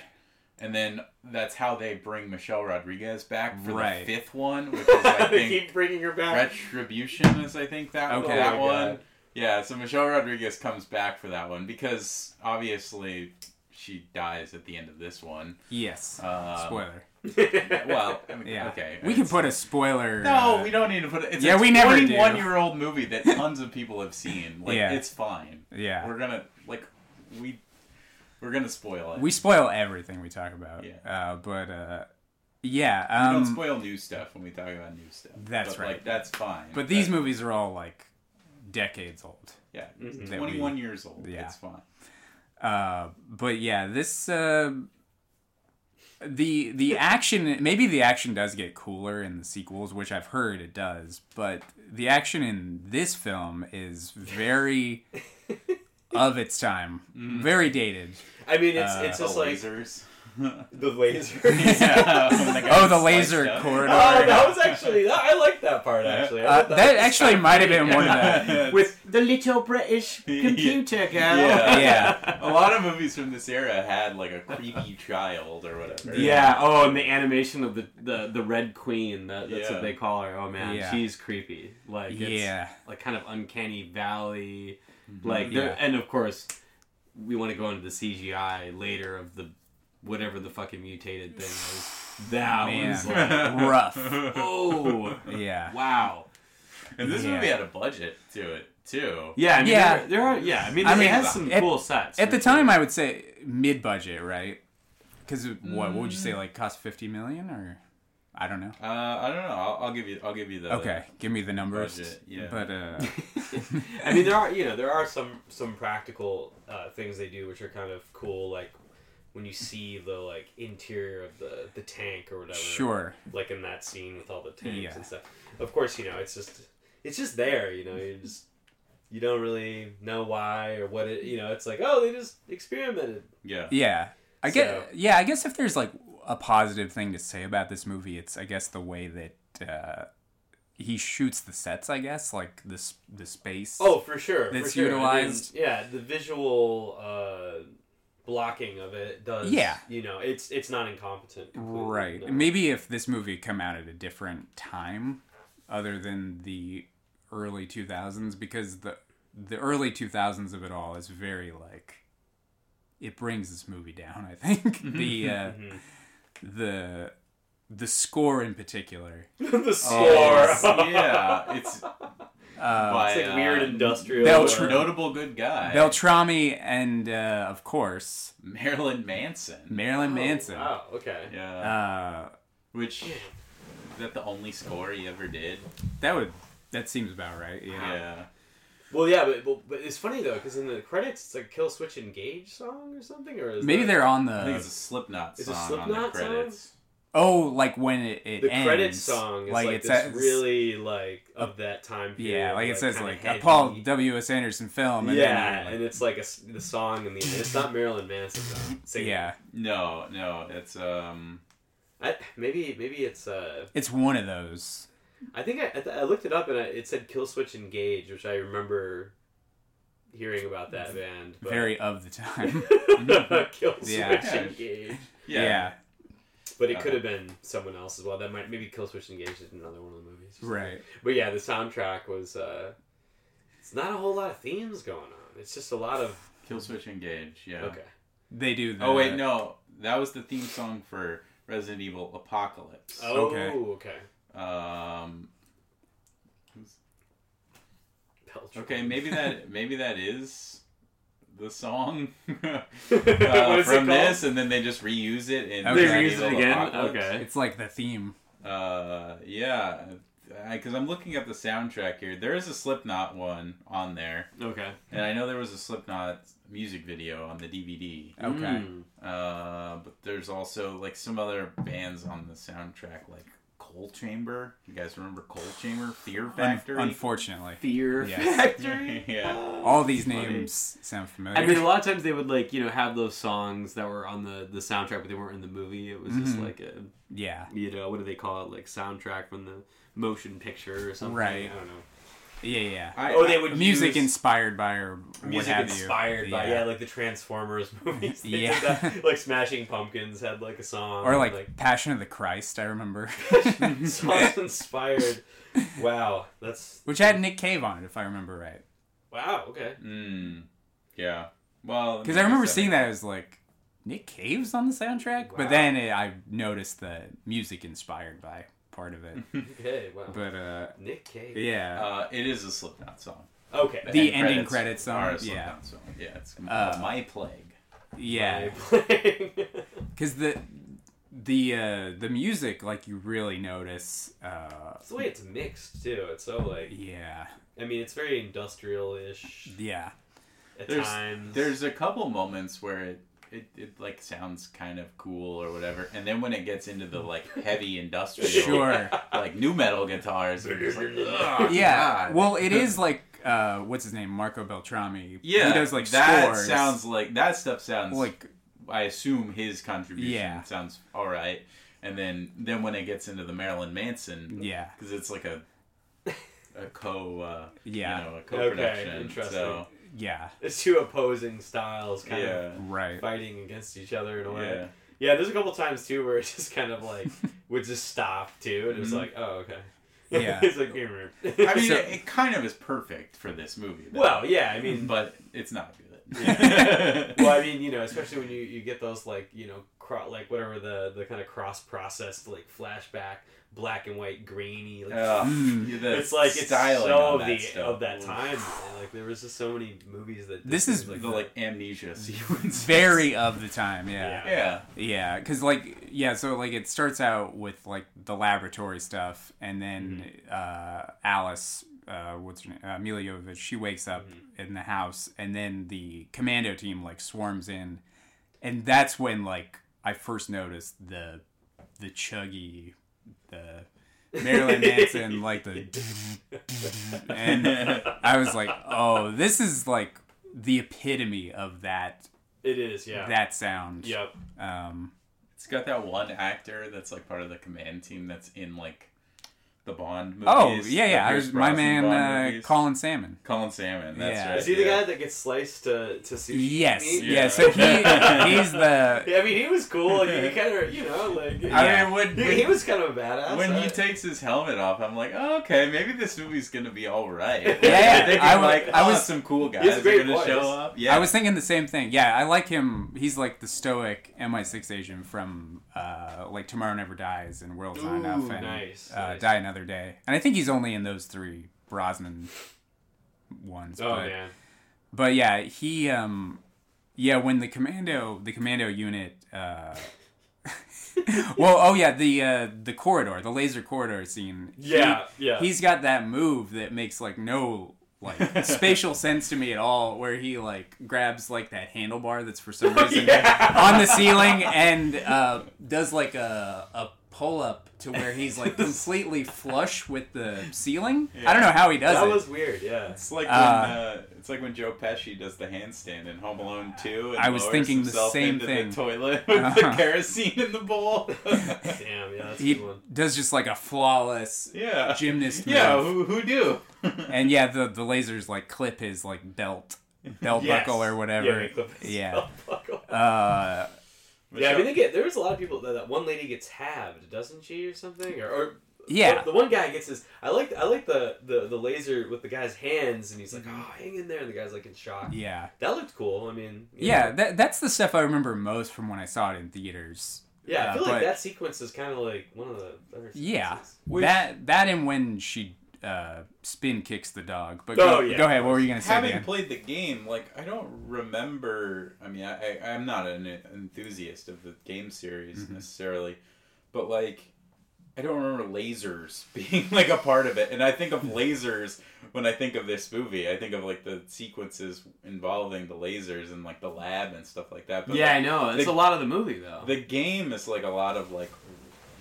And then that's how they bring Michelle Rodriguez back for Right. the fifth one, which is I they think keep bringing her back Retribution is I think that Okay. that Oh my one. God. Yeah, so Michelle Rodriguez comes back for that one because obviously she dies at the end of this one. Yes. Um, Spoiler. Well, I mean, Yeah. okay. We can put a spoiler. No, uh, we don't need to put it. It's Yeah, a we never do. 21 year old movie that tons of people have seen. Like, Yeah. it's fine. Yeah. We're gonna like we we're gonna spoil it. We spoil everything we talk about. Yeah. Uh, but uh, yeah. We Um, don't spoil new stuff when we talk about new stuff. That's But, right. Like that's fine. but these That- movies are all like decades old. yeah, Mhm. that 21 years old. Yeah. It's fine. Uh, but yeah, this uh, the the action maybe the action does get cooler in the sequels, which I've heard it does. But the action in this film is very of its time, very dated. i mean it's Uh, it's The just like lasers. the laser yeah. the Oh, the laser up. corridor. Oh, that was actually I like that part actually. Uh, thought that actually might have been one of the. Yeah, with the little British computer girl. Yeah. Yeah. a lot of movies from this era had like a creepy child or whatever. Yeah. Oh, and the animation of the the, the Red Queen. That, that's Yeah. what they call her. Oh man, Yeah. she's creepy. Like it's Yeah. like kind of uncanny valley. Mm-hmm. Like there, Yeah. and of course, we want to go into the CGI later of the whatever the fucking mutated thing is. That Man. was like, Rough. oh Yeah. wow. And this Yeah. movie had a budget to it too. Yeah, I mean, Yeah. There, there are. Yeah, I mean, I it mean, has some at- cool sets. At for the time. I would say mid-budget, right? Because what, what would you say? Mm. Like cost fifty million, or I don't know. Uh, I don't know. I'll, I'll give you. I'll give you the. Okay, give me the numbers. budget, yeah. But uh, I mean, there are you know there are some some practical uh, things they do which are kind of cool, like when you see the like interior of the the tank or whatever. sure. Like in that scene with all the tanks Yeah. and stuff. Of course, you know it's just it's just there. You know, you just you don't really know why or what it. You know, it's like oh they just experimented. Yeah. Yeah, I get. Yeah, I guess if there's like a positive thing to say about this movie, it's I guess the way that uh, he shoots the sets. I guess like this the space. Oh, for sure. That's for sure. I mean, utilized. yeah, the visual uh, blocking of it does. Yeah. You know, it's it's not incompetent. completely, Right. no. Maybe if this movie come out at a different time, other than the early two thousands, because the the early two thousands of it all is very like it brings this movie down. I think the uh, Mhm. the the score in particular. the score. Oh, yeah, it's Uh, by It's like weird uh, industrial. Beltr- notable good guy Beltrami and uh, of course Marilyn Manson. Marilyn oh, Manson. Wow. Okay. Yeah, Uh, which is that the only score he ever did? that would that seems about right. Yeah. Yeah. Well, yeah, but, but but it's funny though because in the credits it's like "Killswitch Engage" song or something, or is Maybe that- they're on the. I think the it's a Slipknot It's a song on Slipknot the song? Credits. oh like when it, it the ends, credits song is like, it this says- really like of that time period. Yeah, like it says kinda like a. Paul W. S. Anderson film. And yeah, then, and it's like a s the song and the it's not Marilyn Manson though. singing. yeah, No, no, it's um. I, maybe maybe it's uh it's one of those. I think I, I, I looked it up and I, it said Killswitch Engage, which I remember hearing about that band. But... Very of the time. Kill Switch Yeah. Engage. Yeah. yeah. But it Uh, could have been someone else as well. That might maybe Killswitch Engage is another one of the movies. Right. But yeah, the soundtrack was. uh It's not a whole lot of themes going on. It's just a lot of Killswitch Engage. Yeah. okay. They do. The, Oh wait, no, that was the theme song for Resident Evil Apocalypse. Oh, Okay. okay. Um. who's- Okay, maybe that maybe that is the the song uh, What is from called? this, and then they just reuse it and Okay. They reuse it again? Apocalypse. Okay. It's like the theme. Uh, yeah, because I'm looking at the soundtrack here. There is a Slipknot one on there, Okay. and I know there was a Slipknot music video on the DVD. Okay. Mm. Uh, but there's also like some other bands on the soundtrack, like Coal Chamber. You guys remember Coal Chamber? Fear Un- Factory. unfortunately, Fear Yes. Factory. yeah. all these Funny. names sound familiar. I mean, a lot of times they would like you know have those songs that were on the the soundtrack, but they weren't in the movie. It was just Mhm. like a yeah, you know what do they call it like soundtrack from the motion picture or something. Right. I don't know. Yeah, yeah. I, oh, they would Music use inspired by or what music have inspired you. by yeah. like the Transformers movies. They did Yeah. that. like Smashing Pumpkins had like a song or like, Passion of the Christ. I remember, songs inspired. Wow, that's which had Nick Cave on it, if I remember right. wow. Okay. Mm, yeah. Well, Because I remember seeing that as like Nick Cave's on the soundtrack, Wow. but then it, I noticed the music inspired by part of it. Okay. Wow. but uh, Nick Cave. yeah, Uh, it is a Slipknot song. Okay. The end ending credits song, are a yeah. Slipknot song. Yeah, it's Uh, My Plague. yeah. Playing. because the the uh the music like you really notice uh It's the way it's mixed too. It's so like yeah I mean, it's very industrial-ish yeah at There's times. there's a couple moments where it, it it like sounds kind of cool or whatever, and then when it gets into the like heavy industrial, sure. like nu metal guitars, like, "Ugh, yeah. God." well it is like uh what's his name? Marco beltrami. Yeah, he does like that scores. sounds like that stuff sounds like I assume his contribution Yeah. sounds all right, and then then when it gets into the Marilyn Manson, yeah. because it's like a a co uh, yeah. you know a co-production, Okay, interesting. so yeah It's two opposing styles kind yeah, of right fighting against each other in a way. yeah. Yeah, there's a couple times too where it just kind of like would just stop too, and it was Mhm. like, oh okay. Yeah. it's like here. I mean, So- it, it kind of is perfect for this movie. though. well, yeah, I mean, but it's not good. well, I mean, you know, especially when you, you get those like you know, cro- like whatever the the kind of cross processed like flashback, black and white, grainy. Like, Ugh, Mm. it's like it's styling so of that the stuff. of that time. Like there was just so many movies that. did This is like the that. like amnesia sequence. very of the time yeah yeah. yeah because like yeah so like it starts out with like the laboratory stuff and then uh alice uh what's her name uh, Milla she wakes up in the house and then the commando team like swarms in and that's when like i first noticed the the chuggy the marilyn manson like the and i was like oh this is like the epitome of that It is, yeah. that sound Yep. um It's got that one actor that's like part of the command team that's in like the Bond movies. Oh yeah, yeah. I Pierce was my man, Bond uh. Colin Salmon. Colin Salmon. That's Yeah. right. Is he the yeah. guy that gets sliced to to sushi? Yes, meat? yeah. So he he's the Yeah, I mean, he was cool. He, he kind of, you know, like I Yeah. mean, when, he, he was kind of a badass. when he takes his helmet off, I'm like, oh, okay, maybe this movie's gonna be all right. Yeah, yeah, Thinking I was- like, I oh, was- some cool guys He great are gonna voice. show up. Yeah, I was thinking the same thing. Yeah, I like him. He's like the stoic MI6 agent from uh, like Tomorrow Never Dies and World's Not Enough and nice, uh, nice. Die Another Day. And I think he's only in those three Brosnan ones. oh but, man, but yeah, he um yeah when the commando the commando unit uh well oh yeah the uh the corridor the laser corridor scene he- yeah, yeah. he's got that move that makes like no like spatial sense to me at all where he like grabs like that handlebar that's for some reason Yeah. on the ceiling and uh does like a a pull up to where he's like completely flush with the ceiling i don't know how he does that it That was weird. Yeah. It's like Uh, when uh, it's like when Joe Pesci does the handstand in Home Alone 2 and I was thinking the same into thing. the toilet with the Uh-huh. kerosene in the bowl. Damn. Yeah. That's a he good one. does just like a flawless yeah. gymnast Yeah, move. who, who do? and yeah the the lasers like clip his like belt belt Yes. buckle or whatever they clip his yeah belt buckle. uh Yeah, I mean, they get there a lot of people. That, that one lady gets halved, doesn't she, or something? Or, or Yeah. the, the one guy gets his. I like I like the, the the laser with the guy's hands, and he's like. "Oh, hang in there," and the guy's like in shock. yeah That looked cool. I mean, Yeah, know. that, that's the stuff I remember most from when I saw it in theaters. yeah. I uh, feel like that sequence is kind of like one of the better. Yeah. Which- that that and when she uh, spin kicks the dog. But Oh, go, yeah. go ahead. What were you gonna say, Having Dan? played the game, like I don't remember. I mean, I, I I'm not an enthusiast of the game series Mm-hmm. necessarily, but like I don't remember lasers being like a part of it. And I think of lasers when I think of this movie. I think of like the sequences involving the lasers and like the lab and stuff like that. But yeah, I know. It's the- a lot of the movie though. the game is like a lot of like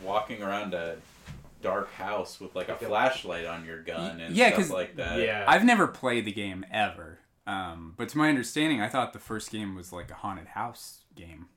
walking around a dark house with like a flashlight on your gun and Yeah, stuff 'cause- like that. yeah. I've never played the game ever. Um, but to my understanding, I thought the first game was like a haunted house game.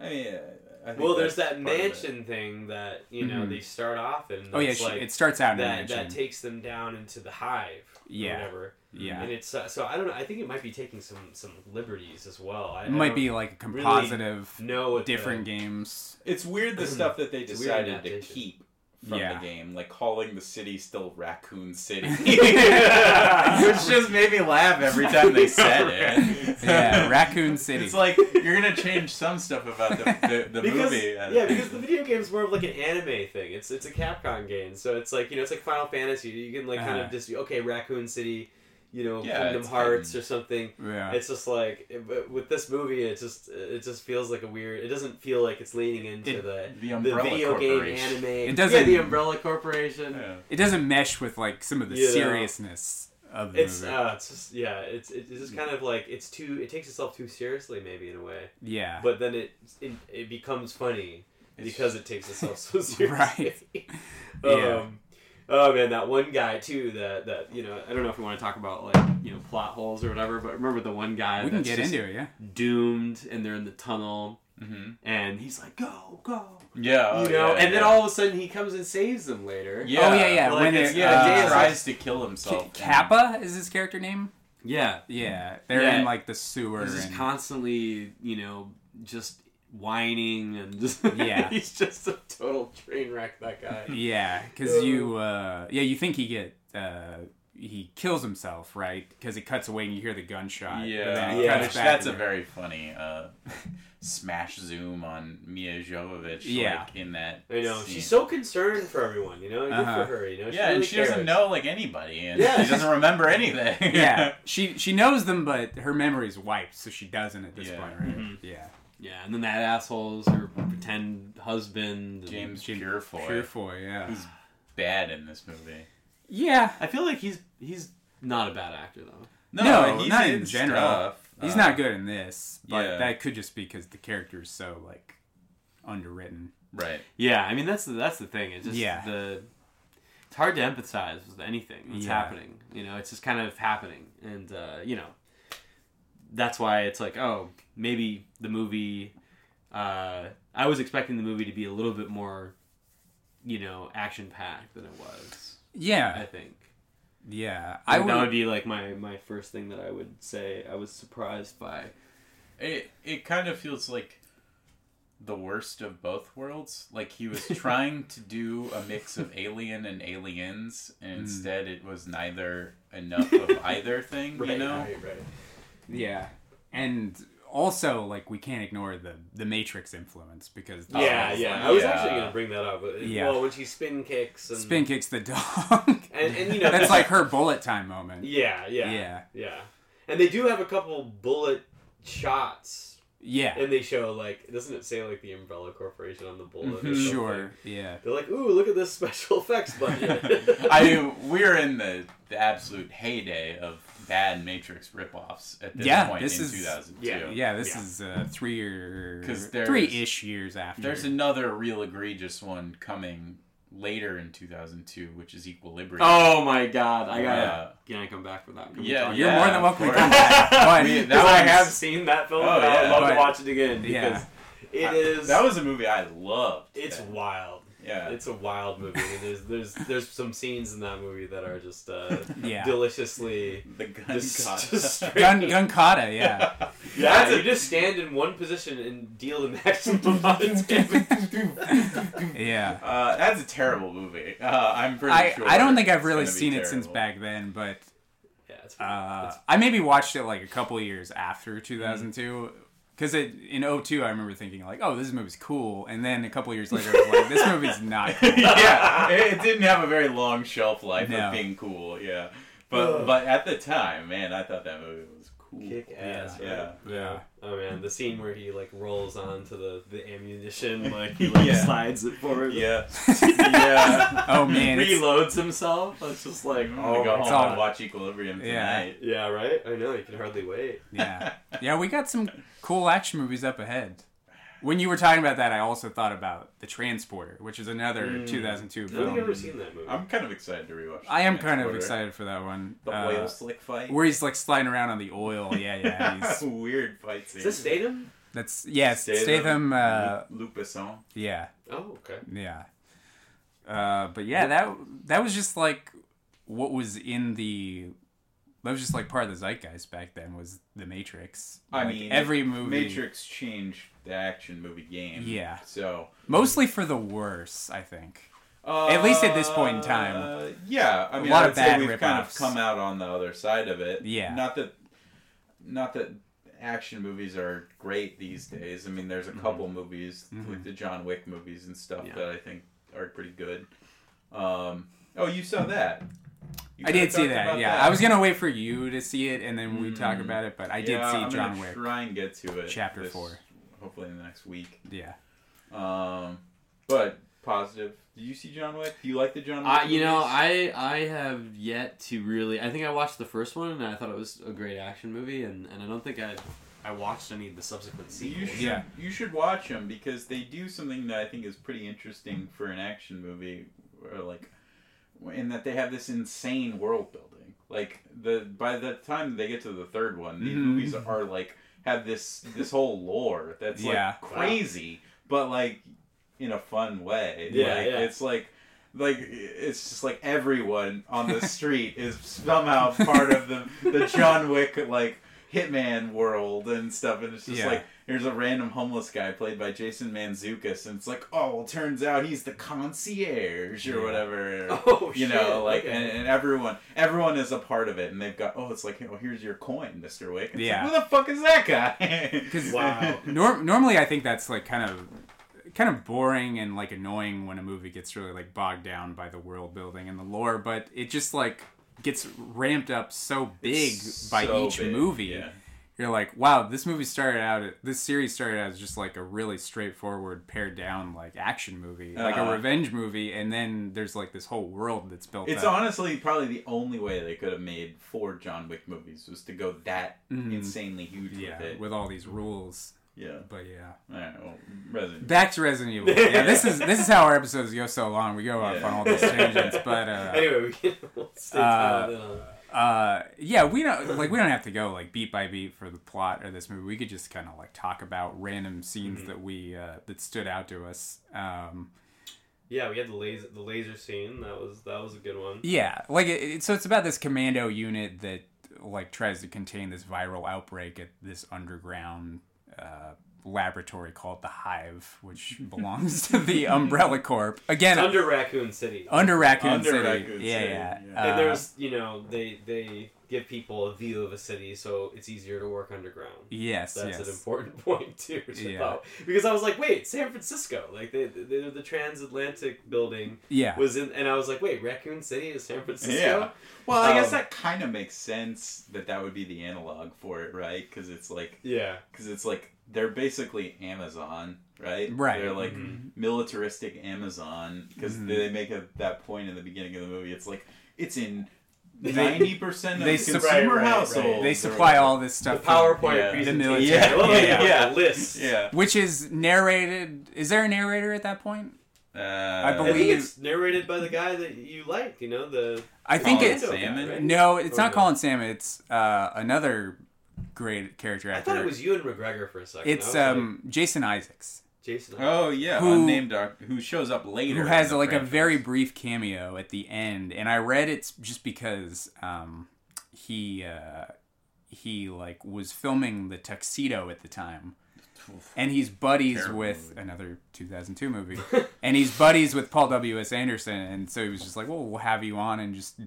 I mean, I well, there's that part of it. mansion thing that you know Mhm. they start off in. Oh yeah, like, it starts out in that that takes them down into the hive. Yeah. Whatever. yeah, And it's uh, so I don't know. I think it might be taking some some liberties as well. I, it I might be like a really compositive, know what the- different games. It's weird the stuff that they It's a weird decided to keep from Yeah. the game, like calling the city still Raccoon City, which just made me laugh every time they said it. Yeah, Raccoon City. It's like you're gonna change some stuff about the the, the because, movie. Yeah, because the video game is more of like an anime thing. It's it's a Capcom game, so it's like you know it's like Final Fantasy. You can like kind Uh-huh. of just okay, Raccoon City, you know, Yeah, Kingdom Hearts hidden. or something. yeah. It's just like it- but with this movie, it just it just feels like a weird. It doesn't feel like it's leaning into It- the the the video game anime. It doesn't- the Umbrella Corporation. Yeah. it doesn't mesh with like some of the You know. seriousness of the It's movie. uh, it's just yeah, it's it's just kind of like it's too. It takes itself too seriously, maybe in a way. yeah, But then it it, it becomes funny It's- because it takes itself so seriously. Yeah. Um, oh man, that one guy too. That that you know, I don't know if we want to talk about like you know plot holes or whatever. But remember the one guy we can that's get into it. Yeah, doomed, and they're in the tunnel, Mm-hmm. and he's like, "Go, go," Yeah, oh, you know, yeah, and then yeah. all of a sudden he comes and saves them later. Yeah. Oh, yeah, yeah, Like, when it's- yeah, uh, he tries to kill himself. K- Kappa is his character name. yeah. Yeah, they're Yeah. in like the sewer. He's and- constantly, you know, just whining and just Yeah. he's just a total train wreck. That guy. Yeah, because you, uh, yeah, you think he get, uh, he kills himself, right? Because he cuts away and you hear the gunshot. Yeah, Yeah. which that's a very funny uh, smash zoom on Mia Jovovich. Yeah. like, in that. I know scene. she's so concerned for everyone. You know, good Uh-huh. for her. You know, she yeah, really and she cares. doesn't know like anybody, and Yeah. she doesn't remember anything. yeah, she she knows them, but her memory's wiped, so she doesn't at this Yeah. point, right? Mhm. Yeah, Yeah, and then that asshole's her pretend husband. and- James Purefoy, Purefoy, yeah, who's bad in this movie. yeah. I feel like he's he's not a bad actor though. No, he's not in general. stuff. He's Uh, not good in this, but yeah. that could just be because the character's so like underwritten. Right. Yeah, I mean that's the that's the thing. It's just Yeah. the it's hard to empathize with anything that's Yeah. happening. You know, it's just kind of happening, and uh, you know, that's why it's like, oh, maybe the movie. Uh, I was expecting the movie to be a little bit more, you know, action packed than it was. Yeah, I think. yeah. I would... that would would. be like my my first thing that I would say. I was surprised by. It it kind of feels like the worst of both worlds. Like he was trying to do a mix of Alien and Aliens, Hmm. and instead it was neither enough of either thing. you know. right, right. Yeah, and also like we can't ignore the the Matrix influence because the- Yeah, yeah. I was yeah. actually gonna bring that up. Yeah. Well, when she spin kicks and spin kicks the dog. and, and you know That's like her bullet time moment. Yeah, yeah, Yeah. yeah. And they do have a couple bullet shots, Yeah, and they show like, doesn't it say like the Umbrella Corporation on the bullet? or Mhm. sure. Yeah. They're like, ooh, look at this special effects budget. I mean, we're in the, the absolute heyday of bad Matrix ripoffs at this Yeah, point this in is- 2002. yeah. Yeah, this Yeah. is uh, three or 'Cause there's- three ish years after. There's another real egregious one coming later in 2002, which is Equilibrium. oh my god, I gotta, Yeah. can I come back for that? Can we Yeah, You're more than welcome to come back. But Because I have seen that film, Oh, and I would love But- to watch it again because Yeah. it is. That was a movie I loved. It's Yeah. wild. Yeah. It's a wild movie. I mean, there's there's there's some scenes in that movie that are just uh, Yeah. deliciously the gun just, got- just straight gun gun kata, yeah. Yeah, That's you a- just stand in one position and deal the maximum amount of damage. yeah. Uh, that's a terrible movie. Uh, I'm pretty I, sure. I don't think I've it's really gonna be seen it since terrible. back then, but yeah, it's, uh, it's I maybe watched it like a couple of years after 2002. Because in 02, I remember thinking like, "Oh, this movie's cool," and then a couple years later, I was like, "This movie's not." cool. yeah, it, it didn't have a very long shelf life No. of being cool. Yeah, but but at the time, man, I thought that movie was cool. Kick ass. Yeah. right? Yeah. Oh man, the scene where he like rolls onto the, the ammunition, like he like Yeah. slides it forward. Yeah, yeah. Oh man, it's, reloads himself. It's just like I'm oh gonna go home all- and watch Equilibrium tonight. Yeah. tonight. Yeah, right. I know. You can hardly wait. yeah, yeah. We got some cool action movies up ahead. When you were talking about that, I also thought about The Transporter, which is another Mm. 2002 I've never seen that movie. I'm kind of excited to rewatch. I am kind of excited for that one. The Uh, oil slick fight. where he's like sliding around on the oil. Yeah, yeah. He's, Weird fight scene. Is this Statham? that's yeah. Statham, Statham. Uh, Luc Besson. yeah, Oh, okay. yeah. Uh, but yeah, that that was just like what was in the. That was just like part of the zeitgeist back then. Was the Matrix? I Like, mean, every movie. Matrix changed the action movie game. Yeah. So Mostly for the worse, I think. uh, At least at this point in time. yeah. I mean, lot I of would say bad we've kind of come out on the other side of it. Yeah. Not that, not that action movies are great these days. I mean, there's a couple movies Mhm. like the John Wick movies and stuff Yeah. that I think are pretty good. Um, oh, you saw that? You I did see that. Yeah, I was gonna wait for you to see it and then we talk Mm. about it. But I did Yeah, see I'm John Wick. Try and get to it. Chapter this- four. Hopefully in the next week. Yeah. Um, but positive. Did you see John Wick? Do you like the John Wick? I, you know. I I have yet to really. I think I watched the first one and I thought it was a great action movie, and, and I don't think I I watched any of the subsequent You sequels. should, Yeah. you should watch them because they do something that I think is pretty interesting for an action movie, or like, in that they have this insane world building. Like the by the time they get to the third one, these Mhm. movies are like have this this whole lore that's like Yeah. crazy, but like in a fun way. Yeah, like, yeah. It's like. Like it's just like everyone on the street is somehow part of the the John Wick like hitman world and stuff, and it's just Yeah. like there's a random homeless guy played by Jason Mantzoukas, and it's like, oh, well, turns out he's the concierge or whatever. Oh, you shit, know, like, okay. and, and everyone, everyone is a part of it, and they've got, oh, it's like, oh, here's your coin, Mister Wick. It's Yeah. Like, Who the fuck is that guy? Because Wow. Uh, norm- normally, I think that's like kind of kind of boring and like annoying when a movie gets really like bogged down by the world building and the lore, but it just like gets ramped up so big It's by so each big, movie. yeah. You're like, wow, this movie started out. This series started out as just like a really straightforward, pared down like action movie, like a Uh-huh. revenge movie, and then there's like this whole world that's built. It's up. honestly probably the only way they could have made four John Wick movies was to go that Mhm. insanely huge yeah, with it. with all these rules. yeah. But yeah. I don't know. Resident Back to Resident Evil. Yeah, this is this is how our episodes go so long. We go off Yeah. on all these tangents, but uh, Anyway, we can we'll stay Uh, dialed in on. Uh, yeah, we don't like we don't have to go like beat by beat for the plot of this movie. We could just kind of like talk about random scenes Mm-hmm. that we uh, that stood out to us. Um, Yeah, we had the laser the laser scene. That was that was a good one. yeah, like it, it- so it's about this commando unit that like tries to contain this viral outbreak at this underground uh, laboratory called the Hive, which belongs to the Umbrella Corp. Again, It's under Raccoon City. under Raccoon Under City. Raccoon yeah, City, yeah. yeah. and Uh, there's you know they they give people a view of a city, so it's easier to work underground. yes, That's yes. an important point too. which Yeah. thought- Because I was like, wait, San Francisco, like they, they, the transatlantic building yeah. was in, and I was like, wait, Raccoon City is San Francisco. Yeah. Well, I guess Um, that kind of makes sense that that would be the analog for it, right? Because it's like, Yeah. because it's like they're basically Amazon, right? Right. They're like Mhm. militaristic Amazon because Mhm. they make a, that point in the beginning of the movie. It's like it's in ninety percent of they consumer sup- Right, right, right. households. They supply whatever. all this stuff. to- PowerPoint Yeah. presentation. The military. I love Yeah, the- yeah. the list. Yeah. which is narrated. Is there a narrator at that point? Uh, I I think believe- it's narrated by the guy that you like. You know the. I think Colin it's Orlando guy, right? no, it's Or not Colin Salmon. It's uh, another great character actor. I thought it was Ewan McGregor for a second. It's I was um, Jason Isaacs, like, Jason. Oh yeah, Who- unnamed doc who shows up later. who has in the like a very brief cameo at the end, and I read it's just because um, he uh, he like was filming the Tuxedo at the time. And he's buddies Terrible with movie. another 2002 movie, and he's buddies with Paul W S Anderson, and so he was just like, "Well, we'll have you on and just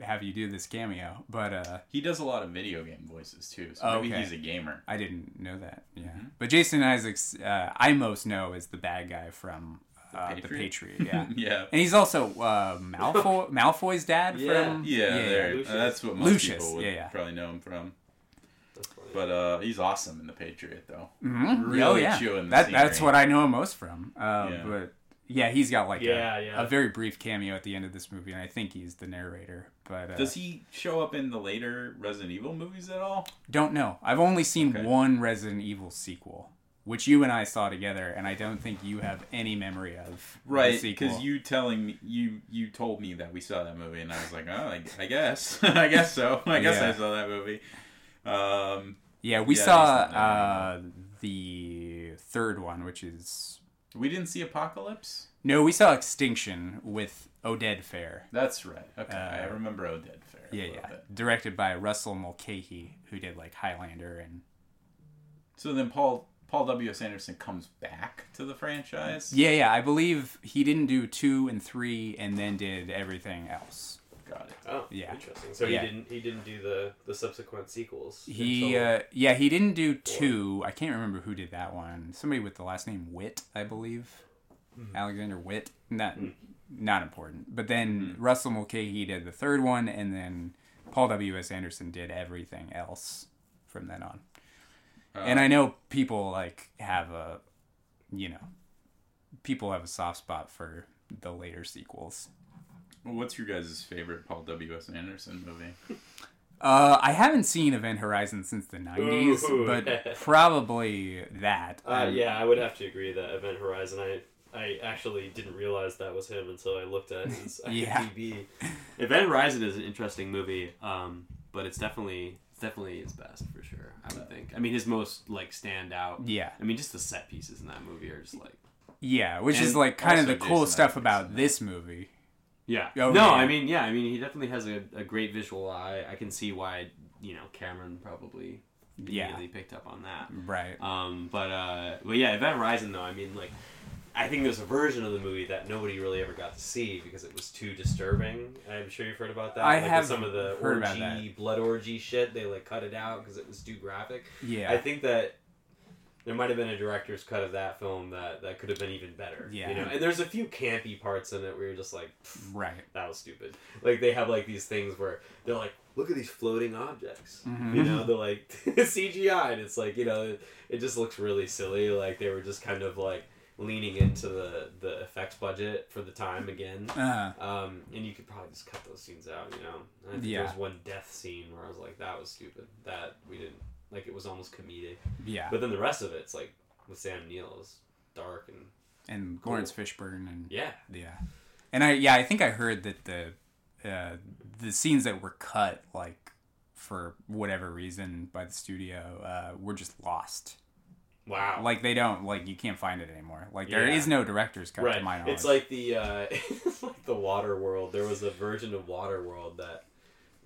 have you do this cameo, but uh, He does a lot of video game voices too, so Oh, maybe okay. he's a gamer. I didn't know that. Yeah, but Jason Isaacs, uh, I most know is the bad guy from uh, the Patriot? Patriot. Yeah, Yeah. and he's also uh, Malfoy, Malfoy's dad Yeah. from Yeah, there. Lucius. Uh, that's what most Lucius, people would yeah, yeah. probably know him from. But uh, he's awesome in the Patriot, though. Mhm. Really oh yeah, chewing the that, that's what I know him most from. Uh, Yeah. But yeah, he's got like Yeah, a, yeah. a very brief cameo at the end of this movie, and I think he's the narrator. But uh, Does he show up in the later Resident Evil movies at all? don't know. I've only seen Okay. one Resident Evil sequel, which you and I saw together, and I don't think you have any memory of. the Right, because you telling me you you told me that we saw that movie, and I was like, oh, I, I guess, I guess so. I guess Yeah. I saw that movie. Um, Yeah, we saw uh, the third one, which is we didn't see Apocalypse. no, we saw Extinction with Oded Fehr. That's right. Okay, I Uh, remember Oded Fehr. Yeah, yeah, bit. directed by Russell Mulcahy, who did like Highlander and So then Paul Paul W S Anderson comes back to the franchise. yeah, yeah. I believe he didn't do two and three, and then did everything else. Got it. Oh, Yeah. interesting. So Yeah. he didn't he didn't do the the subsequent sequels. He, uh, yeah, he didn't do two. I can't remember who did that one. Somebody with the last name Witt, I believe. Hmm. Alexander Witt. Not, hmm. not important. But then hmm. Russell Mulcahy did the third one, and then Paul W. S. Anderson did everything else from then on. and uh. I know people like have a, you know, people have a soft spot for the later sequels. Well, what's your guys' favorite Paul W S Anderson movie? Uh, I haven't seen Event Horizon since the '90s, Ooh. but probably that. Uh, Um, yeah, I would have to agree that Event Horizon. I I actually didn't realize that was him until I looked at his Yeah. IMDb. Event Horizon is an interesting movie, um, but it's definitely it's definitely his best for sure. I would think. I mean, his most like standout. Yeah, I mean, just the set pieces in that movie are just like. yeah, which is like kind of also the cool stuff about this movie. Yeah. Oh, no, yeah. I mean, yeah, I mean, he definitely has a, a great visual eye. I can see why you know Cameron probably Yeah. immediately picked up on that. Right. Um, but uh, but yeah, Event Horizon though. I mean, like, I think there's a version of the movie that nobody really ever got to see because it was too disturbing. I'm sure you've heard about that. I like, have some of the orgy, blood orgy shit. They like cut it out because it was too graphic. Yeah. I think that there might have been a director's cut of that film that that could have been even better. Yeah. You know, and there's a few campy parts in it where you're just like. right. That was stupid. Like they have like these things where they're like, look at these floating objects. Mhm. You know, they're like CGI, and it's like you know, it, it just looks really silly. Like they were just kind of like leaning into the the effects budget for the time again. Uh, Um, and you could probably just cut those scenes out. You know, and I think Yeah. there was one death scene where I was like, that was stupid. That we didn't like. It was almost comedic. yeah. But then the rest of it's like with Sam Neill is dark and and Cool. Fishburne and yeah. yeah. And I yeah I think I heard that the uh, the scenes that were cut like for whatever reason by the studio uh, were just lost. Wow. Like they don't like you can't find it anymore. Like there Yeah. is no director's cut to right. my knowledge. It's like the uh, it's like the Waterworld. There was a version of Waterworld that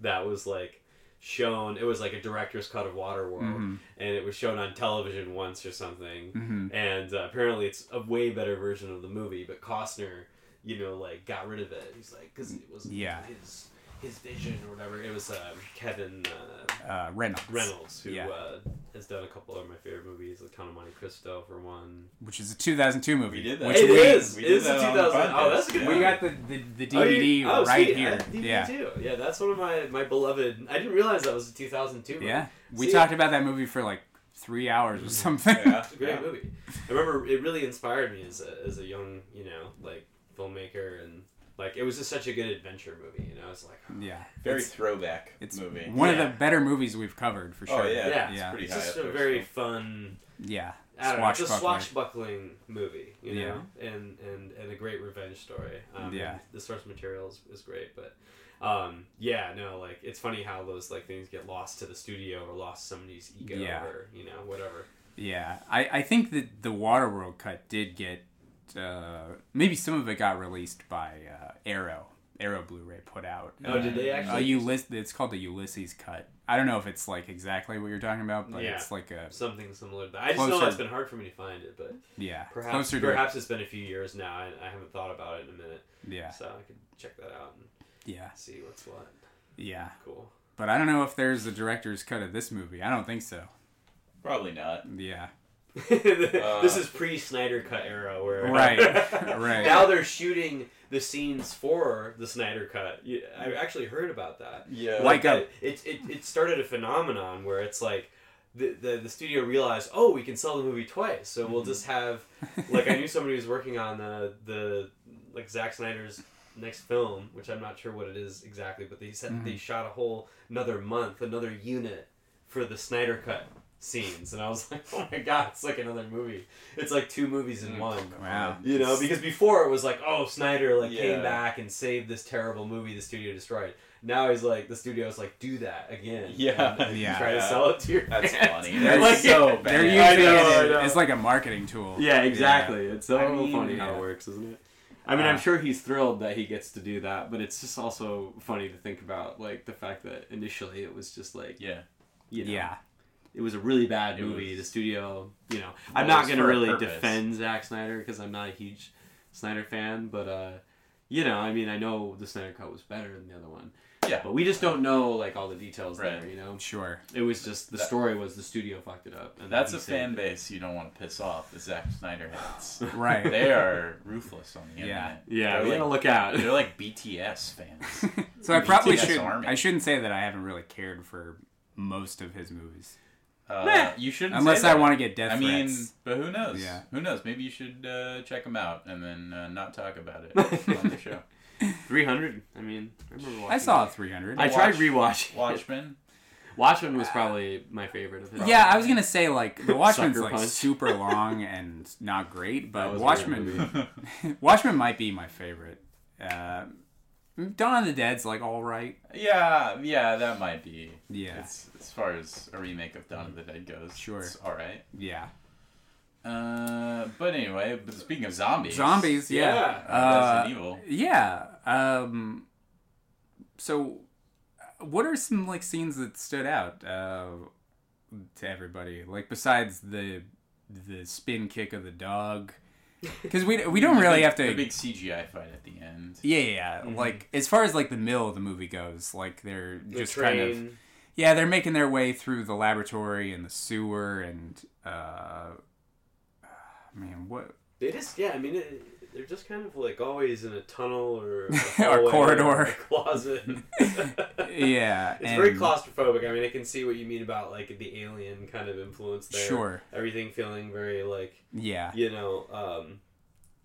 that was like shown. It was like a director's cut of Waterworld, Mhm. and it was shown on television once or something. Mhm. And uh, apparently, it's a way better version of the movie. But Costner, you know, like got rid of it. He's like, because it was Yeah. his his vision or whatever. It was um, Kevin. Uh, uh, Reynolds. Reynolds, who Yeah. uh, has done a couple of my favorite movies, like Count of Monte Cristo for one. which is a 2002 movie. We did that. Which It we, is. we It did a that 2000. Oh, that's a good yeah. We movie. got the the, the Oh, DVD you- oh, right sweet. here. DVD yeah. too. Yeah, that's one of my my beloved. I didn't realize that was a 2002. movie. Yeah. We See, talked about that movie for like three hours or something. Yeah, It's a great yeah. movie. I remember it really inspired me as a, as a young, you know, like filmmaker and like it was just such a good adventure movie. You know, it's like yeah. Very It's, throwback it's movie. one Yeah. of the better movies we've covered for sure. Oh yeah, Yeah. it's Yeah. pretty it's high just a very still. fun. Yeah. I don't know, it's a swashbuckling movie, you know, and, and and a great revenge story. Um, Yeah. The source material is, is great, but um, yeah, no, like it's funny how those like things get lost to the studio or lost somebody's ego Yeah. or you know whatever. Yeah, I, I think that the Waterworld cut did get uh, maybe some of it got released by uh, Arrow. Arrow Blu-ray put out. Oh, did they Uh, actually? Ulyss- it's called the Ulysses cut. I don't know if it's like exactly what you're talking about, but Yeah. it's like a Something similar to that. I just know it's been hard for me to find it, but yeah perhaps closer to perhaps it's been a few years now. and I haven't thought about it in a minute, yeah so I could check that out and yeah. see what's what. Yeah, Cool. but I don't know if there's a director's cut of this movie. I don't think so. Probably not. Yeah, Uh, this is pre Snyder Cut era, where Right, right. now they're shooting the scenes for the Snyder Cut. I actually heard about that. Yeah. Like a- it, it, it started a phenomenon where it's like the, the, the studio realized, oh, we can sell the movie twice, so we'll mhm. just have like I knew somebody who was working on the the like Zack Snyder's next film, which I'm not sure what it is exactly, but they said they mhm. shot a whole another month, another unit for the Snyder Cut scenes, and I was like, oh my god, it's like another movie. It's like two movies in one. Wow. You know, because before it was like, oh, Snyder like Yeah. came back and saved this terrible movie the studio destroyed. Now he's like, the studio's like, do that again. Yeah. and Yeah. Try to sell it to your That's fans. funny. That's Like, so bad. They're using know, it know. as like a marketing tool. Yeah, exactly. It's so I mean, funny how it works, isn't it? I mean, I'm Uh, sure he's thrilled that he gets to do that, but it's just also funny to think about, like the fact that initially it was just like, Yeah. you know, Yeah. It was a really bad It movie. was- the studio, you know, Well, I'm not gonna really defend Zack Snyder because I'm not a huge Snyder fan, but uh, you know, I mean, I know the Snyder cut was better than the other one, Yeah. but we just don't know like all the details Right. there. You know, Sure. it was just the That- story was the studio fucked it up. And That's a saved fan it. base you don't want to piss off. The Zack Snyder heads. Right. they are ruthless on the Yeah. internet. Yeah, they're we like, gotta look out. They're like BTS fans. So I probably BTS should. Army. I shouldn't say that I haven't really cared for most of his movies, Uh, Meh. you shouldn't. unless say I want to get death I mean, but who knows? Yeah. Who knows? Maybe you should uh, check them out and then uh, not talk about it on the show. 300. I mean, I I saw 300. I tried rewatching. Watchmen. Watchmen was probably my favorite of his. yeah, I was gonna say like the Watchmen's Sucker like Punch. super long and not great, but Watchmen, Watchmen might be my favorite. Uh, Dawn of the Dead's like all right. yeah, yeah, that might be. Yeah. It's, as far as a remake of Dawn of the Dead goes, Sure. it's all right. Yeah, Uh, but anyway, but speaking of zombies, zombies. Yeah, Yeah. uh, Resident Evil. yeah. Um, so, what are some like scenes that stood out uh, to everybody? Like besides the the spin kick of the dog, because we we don't really have to. The big CGI fight at the end. Yeah, yeah, yeah. Like as far as like the middle of the movie goes, like they're The just train. kind of yeah, they're making their way through the laboratory and the sewer and uh, man, what They just, yeah, I mean, it, they're just kind of like always in a tunnel or a, Or corridor. or a closet. yeah, It's very claustrophobic. I mean, I can see what you mean about like the alien kind of influence there. Sure. Everything feeling very like Yeah, you know, um,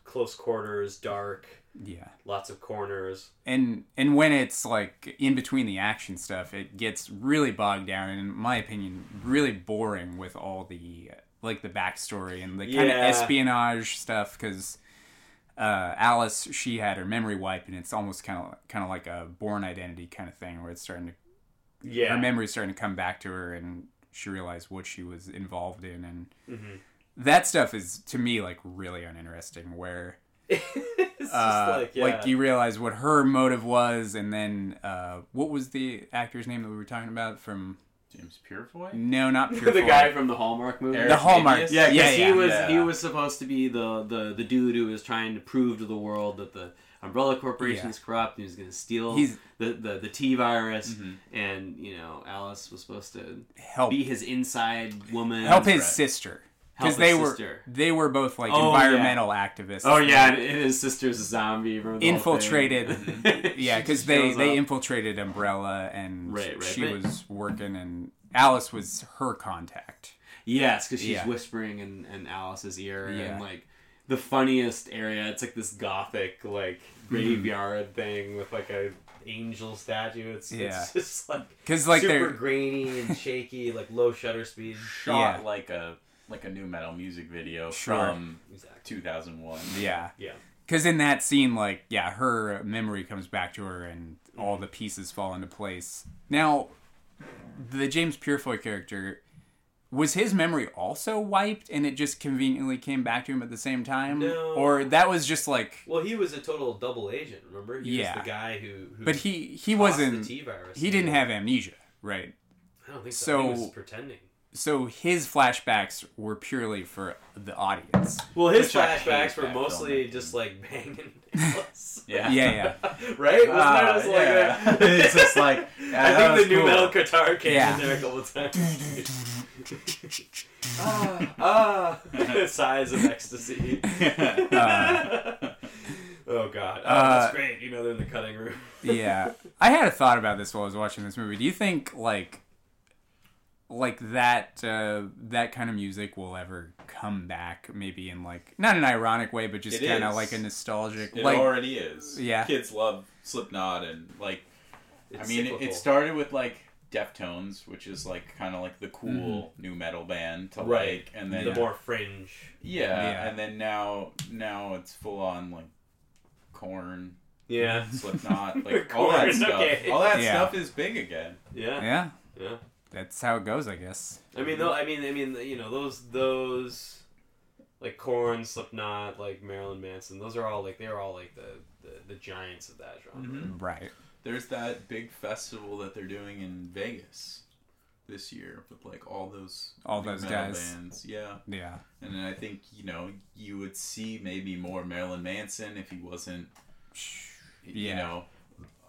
close quarters, dark, yeah. lots of corners. and and when it's like in between the action stuff it gets really bogged down and in my opinion really boring with all the like the backstory and the kind Yeah. of espionage stuff because uh, alice she had her memory wiped and it's almost kind of kind of like a Bourne Identity kind of thing where it's starting to Yeah. her memory's starting to come back to her and she realized what she was involved in and Mhm. that stuff is to me like really uninteresting where it's just uh, like, yeah. you realize what her motive was, and then uh, what was the actor's name that we were talking about from? James Purefoy. No, not Pure the guy from the Hallmark movie. Eric The Hallmark. Davies? Yeah, because Yeah, he yeah. was Yeah. he was supposed to be the, the the dude who was trying to prove to the world that the Umbrella Corporation Yeah. is corrupt and he was going to steal He's- the, the the T virus, Mhm. and you know Alice was supposed to help be his inside woman, help his Right. sister Help because they were sister. they were both like Oh, yeah. environmental activists. Oh yeah, and his sister's a zombie. infiltrated. yeah, because they they up. infiltrated Umbrella, and Right, right, she was working, and Alice was her contact. Yes, because she's Yeah. whispering in, in Alice's ear, Yeah. and like the funniest area. It's like this gothic like Mm-hmm. graveyard thing with like a angel statue. It's Yeah. it's just like Because like super they're grainy and shaky, like low shutter speed. Shot Yeah. like a like a nu metal music video Sure. from Exactly. 2001. yeah Yeah. because in that scene like yeah her memory comes back to her and all mm-hmm. the pieces fall into place now the james purefoy character was his memory also wiped and it just conveniently came back to him at the same time No. or that was just like Well, he was a total double agent. Remember? He Yeah. was the guy who. who but he he wasn't the T virus. he didn't have amnesia right I don't think so. so- he was pretending. So his flashbacks were purely for the audience. Well, his Which flashbacks were mostly film. just like banging Nicholas. Yeah. Yeah, yeah. right? Wasn't that just like yeah. that? it's just like yeah, I that think was the new cool. metal guitar came Yeah. in there a couple times. ah, ah, sighs of ecstasy. oh god, oh, Uh, that's great. You know, they're in the cutting room. yeah i had a thought about this while i was watching this movie do you think like like that uh that kind of music will ever come back maybe in like not an ironic way but just kind of like a nostalgic It like already is. Yeah. Kids love Slipknot and like I mean it, it started with like Deftones, which is like kind of like the cool nu metal band to Right. like and then the more fringe. yeah, Yeah. and then now now it's full on like Korn, Yeah, Slipknot, like all that stuff. okay. All that Yeah. stuff is big again. yeah, yeah yeah. That's how it goes i guess I mean, though. I mean, I mean, you know, those those like Korn, Slipknot, like Marilyn Manson. Those are all like they're all like the the, the giants of that genre. Mhm. right There's that big festival that they're doing in Vegas this year with like all those All those metal guys. bands. Yeah. yeah And then I think, you know, you would see maybe more Marilyn Manson if he wasn't, you know,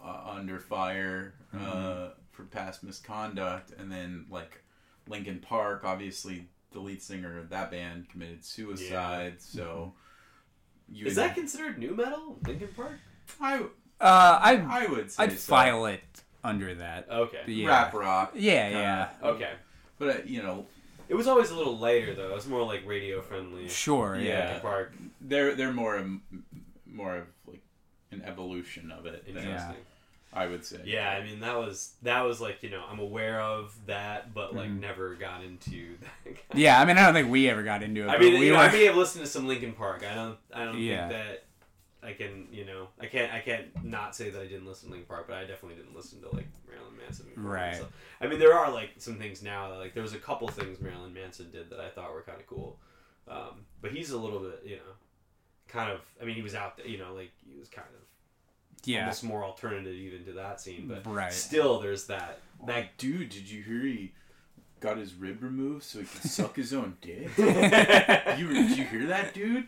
uh, under fire uh, Mhm. For past misconduct. And then, like, Linkin Park, obviously, the lead singer of that band committed suicide. So, you Is would- that considered nu metal, Linkin Park? I, uh i I would say i'd so. file it under that Okay. yeah Rap rock. yeah yeah Okay. But, uh, you know, It was always a little lighter though. It was more like radio friendly. sure Yeah. yeah Linkin Park. they're they're more more of like an evolution of it. Than Interesting. I would say. Yeah, I mean that was that was like you know I'm aware of that, but like Mhm. never got into. That yeah i mean i don't think we ever got into it I but mean, we you know, were I may have listened to some Linkin Park. I don't. I don't Yeah. think that I can. You know, I can't. I can't not say that I didn't listen to Linkin Park, but I definitely didn't listen to like Marilyn Manson. Right. So, I mean, there are like some things now. That, like there was a couple things Marilyn Manson did that I thought were kind of cool, um, but he's a little bit, you know, kind of. I mean, he was out there. You know, like he was kind of yeah almost more alternative even to that scene, but right still, there's that. That dude, did you hear he got his rib removed so he could suck his own dick? You did you hear that, dude?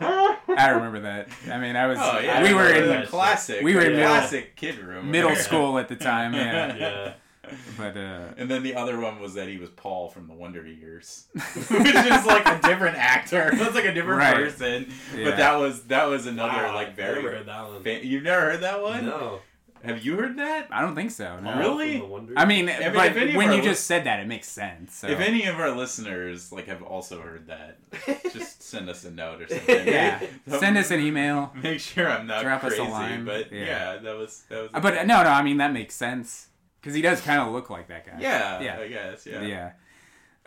I remember that. I mean, I was. Oh yeah, we were in the classic. We were in middle- classic kid room. middle school at the time. Yeah, yeah. but uh, And then the other one was that he was Paul from the Wonder Years, which is like a different actor. That's like a different Right. person. Yeah. But that was that was another Wow, like very. never heard that one. Fa- You've never heard that one? No. Have you heard that? I don't think so. No. Really? From the I mean, mean, but if when you lis- just said that, it makes sense. So. If any of our listeners like have also heard that, just send us a note or something. yeah, send us an email. Make sure I'm not Drop us a crazy, line. but Yeah. yeah. that was that was. Uh, But no, no, I mean that makes sense because he does kind of look like that guy. yeah, Yeah. I guess yeah. Yeah.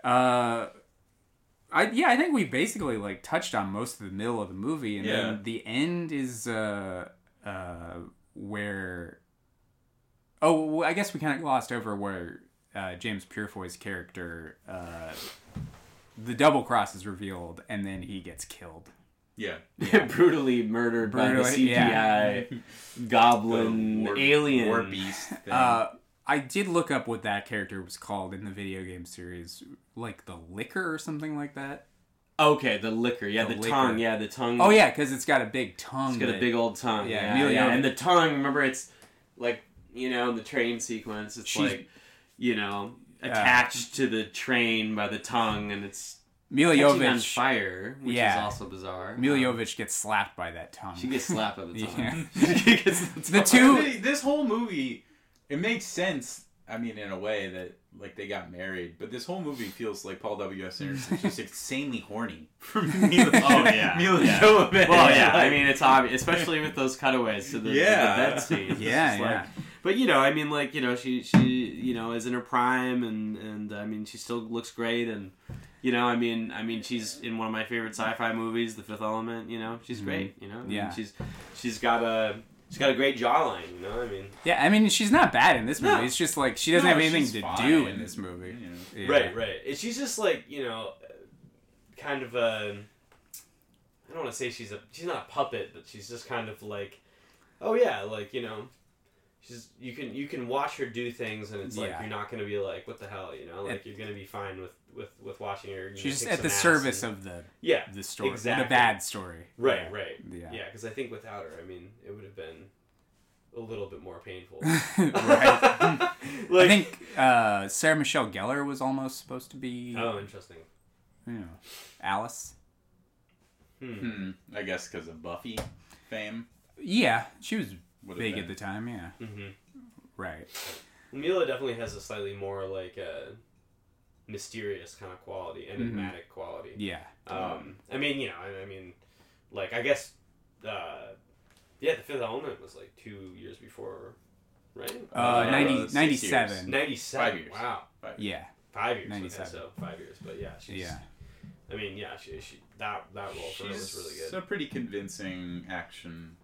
Uh, I yeah, I think we basically like touched on most of the middle of the movie, and Yeah. then the end is uh uh where. Oh, well, I guess we kind of glossed over where uh, James Purefoy's character, uh, the double cross is revealed, and then he gets killed. yeah. brutally murdered by the Brutally, CGI goblin The war- alien. war beast. Thing. Uh, I did look up what that character was called in the video game series, like the Licker or something like that. Okay, the Licker. Yeah, The the, Licker. tongue. Yeah, the tongue. Oh yeah, because it's got a big tongue. It's got a big old tongue. Yeah, Yeah, yeah. And the tongue, remember, it's like, you know, the train sequence, it's She's- like, you know, attached to the train by the tongue, and it's Milla catching on fire, which Yeah. is also bizarre. Milla Um, gets slapped by that tongue. She gets slapped by the tongue. Yeah. she gets the, The two- this whole movie, it makes sense. I mean, in a way that like they got married, but this whole movie feels like Paul W. S. Anderson is just insanely horny for Milla. Oh, yeah. Milla Yeah. Jovovich. Well, yeah, I mean, it's obvious, especially with those cutaways to the, Yeah. the bed scene. Yeah, yeah. like- but you know, I mean, like you know, she she you know is in her prime, and and I mean, she still looks great, and you know, I mean, I mean, she's in one of my favorite sci-fi movies, The Fifth Element. You know, she's great. You know, I mean, Mm-hmm. Yeah. she's she's got a she's got a great jawline. You know, I mean, yeah, I mean she's not bad in this movie. No. It's just like she doesn't No, have anything to fine. do in this movie. know. Yeah. right, right. And she's just like you know, kind of a. I don't want to say she's a she's not a puppet, but she's just kind of like, oh yeah, like you know, she's you can you can watch her do things and it's like Yeah. you're not gonna be like what the hell you know like you're gonna be fine with with with watching her. you know, She's just at the service and- of the yeah the story, exactly. the bad story. right Yeah. right Yeah. yeah because I think without her I mean it would have been a little bit more painful. right. like, I think uh, Sarah Michelle Gellar was almost supposed to be, oh interesting. you know, Alice. Hmm. Hmm. I guess because of Buffy fame. Yeah, she was Would've big been. at the time. Yeah, hmm right. Milla definitely has a slightly more like a mysterious kind of quality, enigmatic quality. Yeah, Um, I mean, you know, I, I mean, like I guess, uh, yeah, the Fifth Element was like two years before, right? uh, Uh, 90, six 97. Ninety-seven. Five years. Wow, Yeah, five years. 97. Okay, so five years, but yeah, she's, yeah. I mean, yeah, she, she that that role for her was really good. a pretty convincing action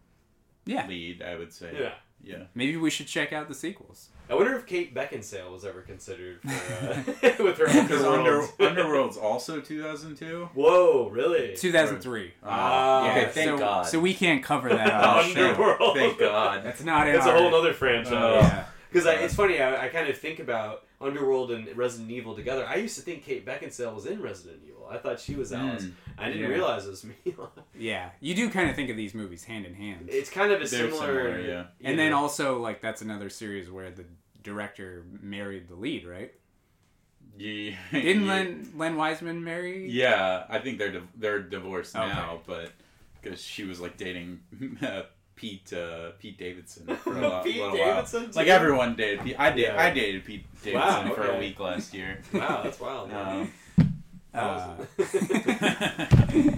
Yeah. lead, I would say. yeah. Yeah. Maybe we should check out the sequels. I wonder if Kate Beckinsale was ever considered for, uh, with her Because Under, Underworld. Underworld's also 2002. Whoa, really? 2003. Ah, yeah, okay, thank so, God. So we can't cover that on show. Underworld. Thank God. That's not it. That's our... a whole other franchise. Yeah. Because it's funny, I, I kind of think about Underworld and Resident Evil together. I used to think Kate Beckinsale was in Resident Evil. I thought she was Alice. Mm, I didn't yeah. realize it was Milla. Yeah, you do kind of think of these movies hand in hand. It's kind of a They're similar, similar, yeah. you and then also, like, that's another series where the director married the lead, right? Yeah. Didn't yeah. Len, Len Wiseman marry? Yeah, I think they're div- they're divorced Okay. now, but because she was like dating uh, Pete uh, Pete Davidson for a lot, Pete little Davidson, while. Like everyone did. Pete- I did. Yeah. I dated Pete Davidson Wow, for a week last year. wow, that's wild. Um, Uh,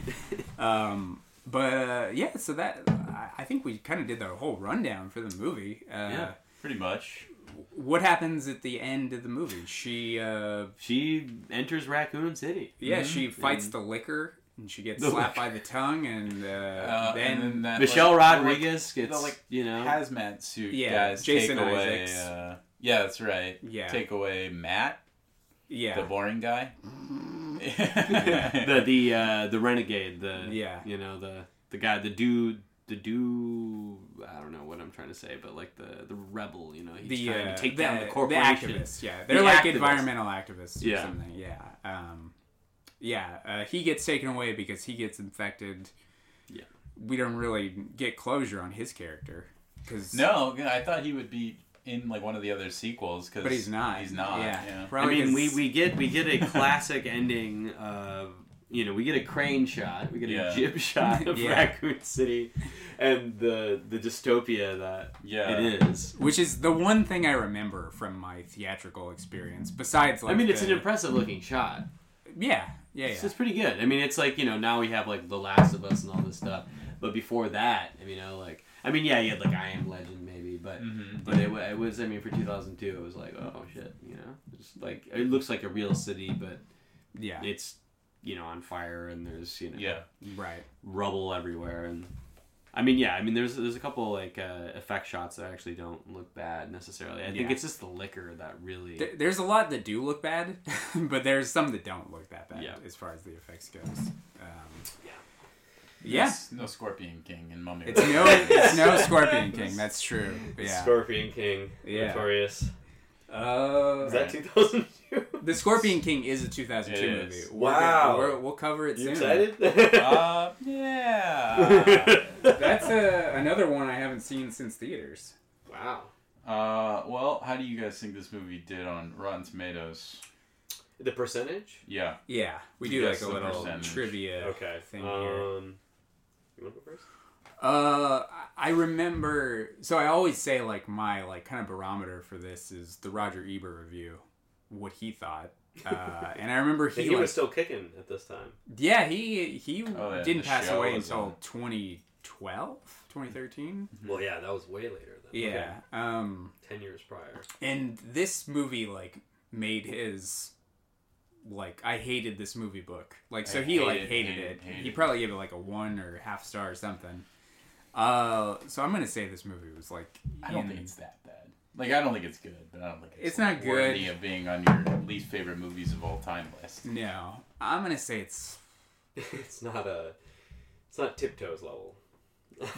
um, but uh, yeah, so that I- I think we kind of did the whole rundown for the movie. Uh, Yeah. pretty much. What happens at the end of the movie? She, uh, she enters Raccoon City. yeah, Mhm. she fights And- the Licker and she gets slapped Licker. by the tongue, and uh, Uh, then, and then that, Michelle like, Rodriguez gets, the, like, you know, hazmat suit Yeah, guys Jason take away. Isaacs. Uh, yeah, that's right. Yeah. Take away Matt, yeah, the boring guy. the the uh, the renegade, the Yeah. you know the the guy, the dude, the dude. I don't know what I'm trying to say, but like the the rebel, you know, he's the trying uh, to take the, down the corporation. the activists. Yeah, they're The like activists. environmental activists or Yeah. something. Yeah, um, yeah. Uh, he gets taken away because he gets infected. Yeah. we don't really get closure on his character because no, I thought he would be in like one of the other sequels, cause but he's not. He's not. Yeah, Yeah. I mean, we, 'cause- we get we get a classic ending of you know we get a crane shot, we get Yeah. a jib shot of Yeah. Raccoon City, and the the dystopia that Yeah. it is. which is the one thing I remember from my theatrical experience. Besides, like, I mean, it's the- an impressive looking shot. yeah, yeah, It's, yeah. it's pretty good. I mean, it's like you know now we have like The Last of Us and all this stuff, but before that, I mean, you know, like I mean, yeah, you had like I Am Legend maybe, but Mhm. but it, it was I mean for 2002, it was like oh shit, you know, it's like it looks like a real city, but yeah, it's you know on fire and there's you know Yeah. right. rubble everywhere and. I mean, yeah. I mean, there's there's a couple like uh, effect shots that actually don't look bad necessarily. I think it's just the Licker that really. Th- There's a lot that do look bad, but there's some that don't look that bad Yeah. as far as the effects goes. Um, yeah, Yes, no Scorpion King and Mummy. it's no, it's no Scorpion King. That's true. Yeah. Scorpion King, Yeah. notorious. Uh, Is that 2002? the Scorpion King is a 2002 It movie. is. We're Wow. gonna- we're- we'll cover it You soon. excited? Uh, yeah. That's uh, another one I haven't seen since theaters. wow. uh, well, how do you guys think this movie did on Rotten Tomatoes? The percentage? Yeah. Yeah, we do like a little percentage. trivia Okay. thing here. You want to go first? Uh, I remember. So I always say like my like kind of barometer for this is the Roger Ebert review, what he thought. Uh, and I remember And he, he like, was still kicking at this time. yeah he he Oh, yeah, didn't pass away until on. 2012, 2013. Well, yeah, that was way later than Yeah. Um, ten years prior. and this movie like made his like I hated this movie book. Like so I he like hated- hated, hated- it. hated he probably gave it like a one or half star or something. Uh, so I'm gonna say this movie was like I don't in- think it's that bad. Like, I don't think it's good, but I don't think it's, It's not worthy good. of being on your least favorite movies of all time list. no. I'm gonna say it's it's not a. It's not tiptoes level.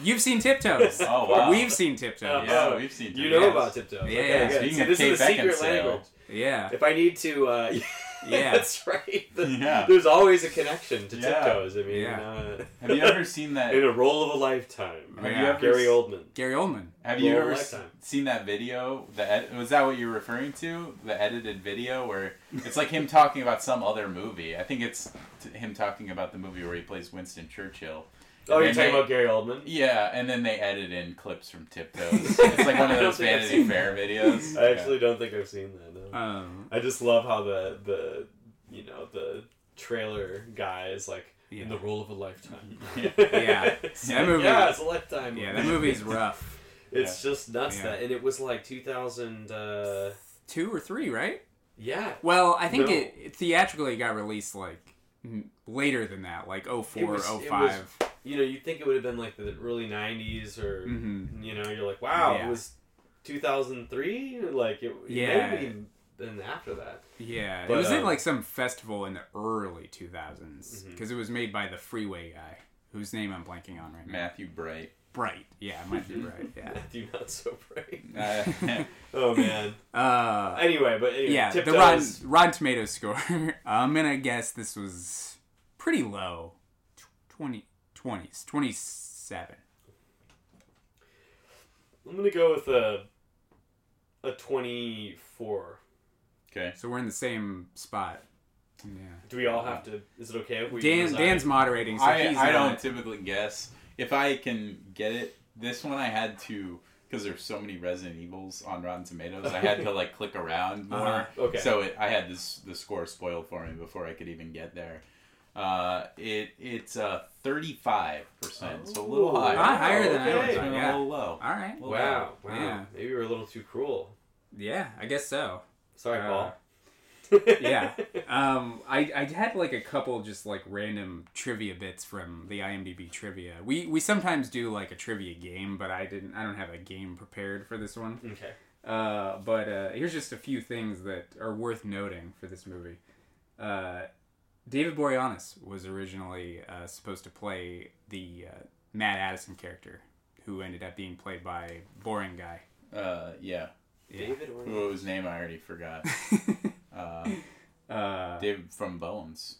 You've seen Tiptoes. Oh, wow. We've seen Tiptoes. Yeah, we've seen. You Tiptoes. know about tiptoes. Yeah, Okay, yeah. good. Speaking See, this is a secret language. Yeah. If I need to, uh, Yeah. that's right. The- Yeah. There's always a connection to Yeah. tiptoes. I mean, Yeah. uh, Have you ever seen that? in a role of a lifetime? Have Yeah. you ever Gary s- Oldman. Gary Oldman. Have you Role of ever a s- lifetime. seen that video? The ed- was that what you're referring to? The edited video where it's like him talking about some other movie. I think it's t- him talking about the movie where he plays Winston Churchill. Oh, you're talking they- about Gary Oldman? Yeah, and then they edit in clips from Tiptoes. It's like one of those Vanity Fair videos. I actually don't think I've seen that. No. Um, I just love how the the you know the trailer guy is like in the role of a lifetime. Yeah. Yeah. It's That like, movie- yeah, it's a lifetime. yeah, that movie's rough. It's just nuts Yeah. that, and it was like 2000. Uh, Two or three, right? yeah, Well, I think No. it, it theatrically got released like later than that, like 04, It was- it 05. you know, you'd think it would have been like the early 90s, or Mhm. you know, you're like, wow, Yeah. it was 2003. Like it, it Yeah. may have been been after that. Yeah, it But, was in um, like some festival in the early 2000s Mhm. because it was made by the Freeway guy, whose name I'm blanking on right now. Matthew Bright. Bright, yeah, it might be Bright, yeah. Matthew, not so bright. Uh, Oh man. Uh, Anyway, but anyway, yeah, the Tiptoes- Rotten, Rotten Tomatoes score. I'm gonna guess this was pretty low, Tw- 20, 20s, 27. I'm gonna go with a a 24. Okay. So we're in the same spot. Yeah. Do we all have to? Is it okay if we? Dan, decide? Dan's moderating, so I, he's I don't typically guess. If I can get it, this one I had to because there's so many Resident Evils on Rotten Tomatoes. I had to like click around more. Uh-huh. Okay. So it, I had this the score spoiled for me before I could even get there. Uh, it it's uh 35 percent, so a little Oh, higher. Ah, higher than I okay. was. It's Yeah. a little low. All right. Well, Wow. Wow. Yeah. Maybe we're a little too cruel. Yeah, I guess so. Sorry, Uh, Paul. yeah. Um, I, I had like a couple just like random trivia bits from the IMDb trivia. We we sometimes do like a trivia game, but I didn't. I don't have a game prepared for this one. okay. Uh, but uh, here's just a few things that are worth noting for this movie. Uh, David Boreanaz was originally uh, supposed to play the uh, Matt Addison character, who ended up being played by boring guy. Uh, yeah. Yeah. David or Who was name I already forgot. Uh, uh, David from Bones.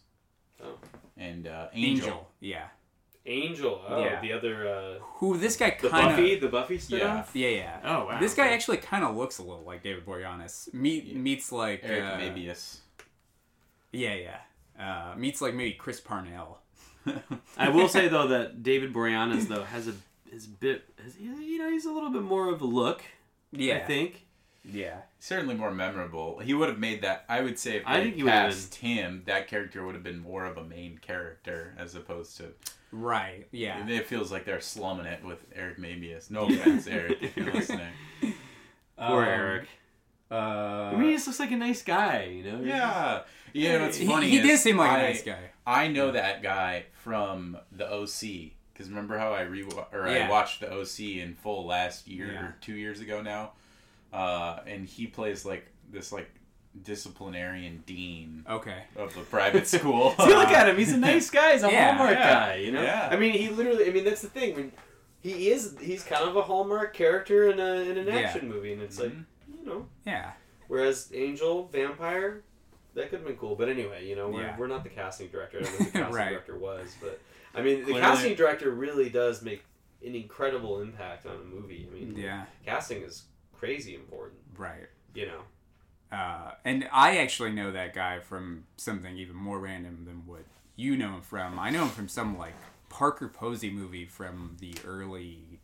Oh. And uh, Angel. Angel. Yeah. Angel. Oh, Yeah. the other. Uh, Who this guy the kind Buffy. of. The Buffy spinoff. Yeah, yeah. Oh wow. This guy actually kind of looks a little like David Boreanaz. Meet Yeah. meets like Eric uh, Mabius. Yeah, yeah. Uh, meets like maybe Chris Parnell. I will say though that David Boreanaz though has a is a bit is, you know he's a little bit more of a look. Yeah, I think. Yeah, Certainly more memorable. He would have made that. I would say if I they think he would have cast him, that character would have been more of a main character as opposed to. right. Yeah, It feels like they're slumming it with Eric Mabius. No offense, Eric, if you're listening. Poor Um, Eric. Uh, I mean, he just looks like a nice guy, you know. Yeah, yeah. What's he, funny he is did seem like I- a nice guy. I know that guy from the OC because remember how I re or Yeah. I watched the OC in full last year Yeah. or two years ago now, uh, and he plays like this like disciplinarian dean Okay. of the private school. See, look at him. He's a nice guy. He's a Yeah. Hallmark Yeah. guy, you know. Yeah. I mean, he literally. I mean, that's the thing. When he is, he's kind of a hallmark character in a in an Yeah. action movie, and it's like Mhm. you know. Yeah. Whereas Angel, Vampire, that could have been cool. But anyway, you know, we're, Yeah. we're not the casting director. I don't know who the casting Right. director was, but I mean, the Clearly- casting director really does make an incredible impact on a movie. I mean, Yeah. casting is crazy important. Right. You know. Uh, and I actually know that guy from something even more random than what you know him from. I know him from some like Parker Posey movie from the early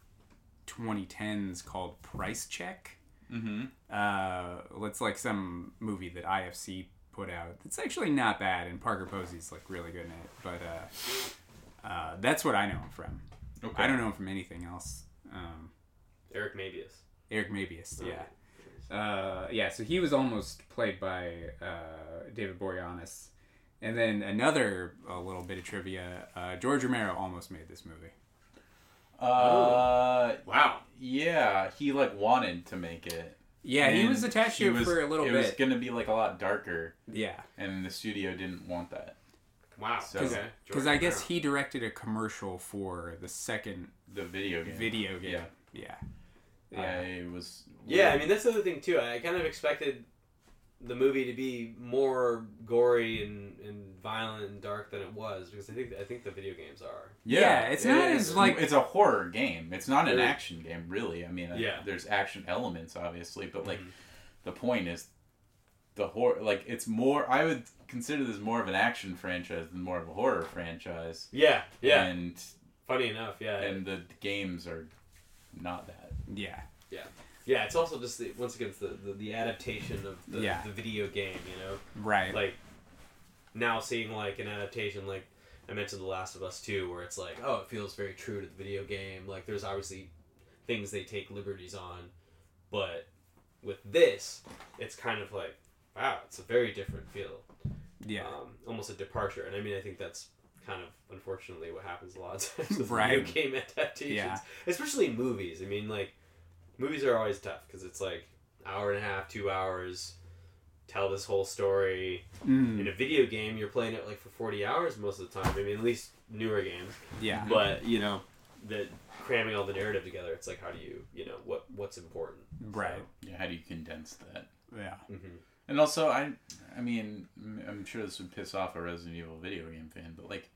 2010s called Price Check. mm-hmm. Uh, it's like some movie that IFC put out. It's actually not bad, and Parker Posey's like really good in it. But uh, uh, that's what I know him from. Okay. I don't know him from anything else. Um, Eric Mabius. Eric Mabius, Oh. yeah. Uh, yeah, so he was almost played by uh, David Boreanaz. And then another uh, little bit of trivia uh, George Romero almost made this movie. Uh, Wow. yeah, he like wanted to make it. Yeah, he was attached to it was- for a little it bit. It was gonna be like a lot darker, yeah. and the studio didn't want that. Wow. So- okay. Because I guess he directed a commercial for the second The video game. video game. Yeah. Yeah. Yeah. I was. Yeah, I mean that's the other thing too. I kind of expected the movie to be more gory and, and violent and dark than it was because I think I think the video games are. Yeah, it's not is. as like it's a horror game. It's not an action game, really. I mean, uh, Yeah. there's action elements, obviously, but like Mhm. the point is the horror. Like it's more. I would consider this more of an action franchise than more of a horror franchise. Yeah, yeah. And Funny enough, yeah, and the games are not that. yeah. yeah. Yeah, it's also just the, once again it's the, the the adaptation of the, Yeah. the video game. You know, Right. like now seeing like an adaptation like I mentioned The Last of Us 2 where it's like oh it feels very true to the video game like there's obviously things they take liberties on but with this it's kind of like wow it's a very different feel yeah. um, almost a departure and I mean I think that's kind of unfortunately what happens a lot of times with Right. video game adaptations Yeah. especially movies I mean like movies are always tough because it's like hour and a half two hours tell this whole story Mm, in a video game you're playing it like for 40 hours most of the time i mean at least newer games yeah. but you know that cramming all the narrative together it's like how do you you know what what's important Right. Yeah, how do you condense that? Yeah. so, mhm. And also, I, I mean, I'm sure this would piss off a Resident Evil video game fan, but like,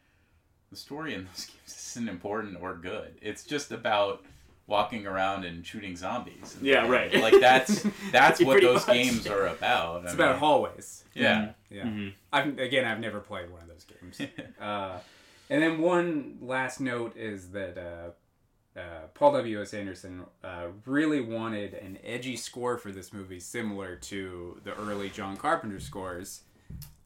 the story in those games isn't important or good. It's just about walking around and shooting zombies. Yeah, right. Like that's that's what those much. games are about. It's I about mean, hallways. Yeah. Yeah. Mhm. I've again, I've never played one of those games. uh, and then one last note is that uh, uh, Paul W. S. Anderson uh, really wanted an edgy score for this movie, similar to the early John Carpenter scores.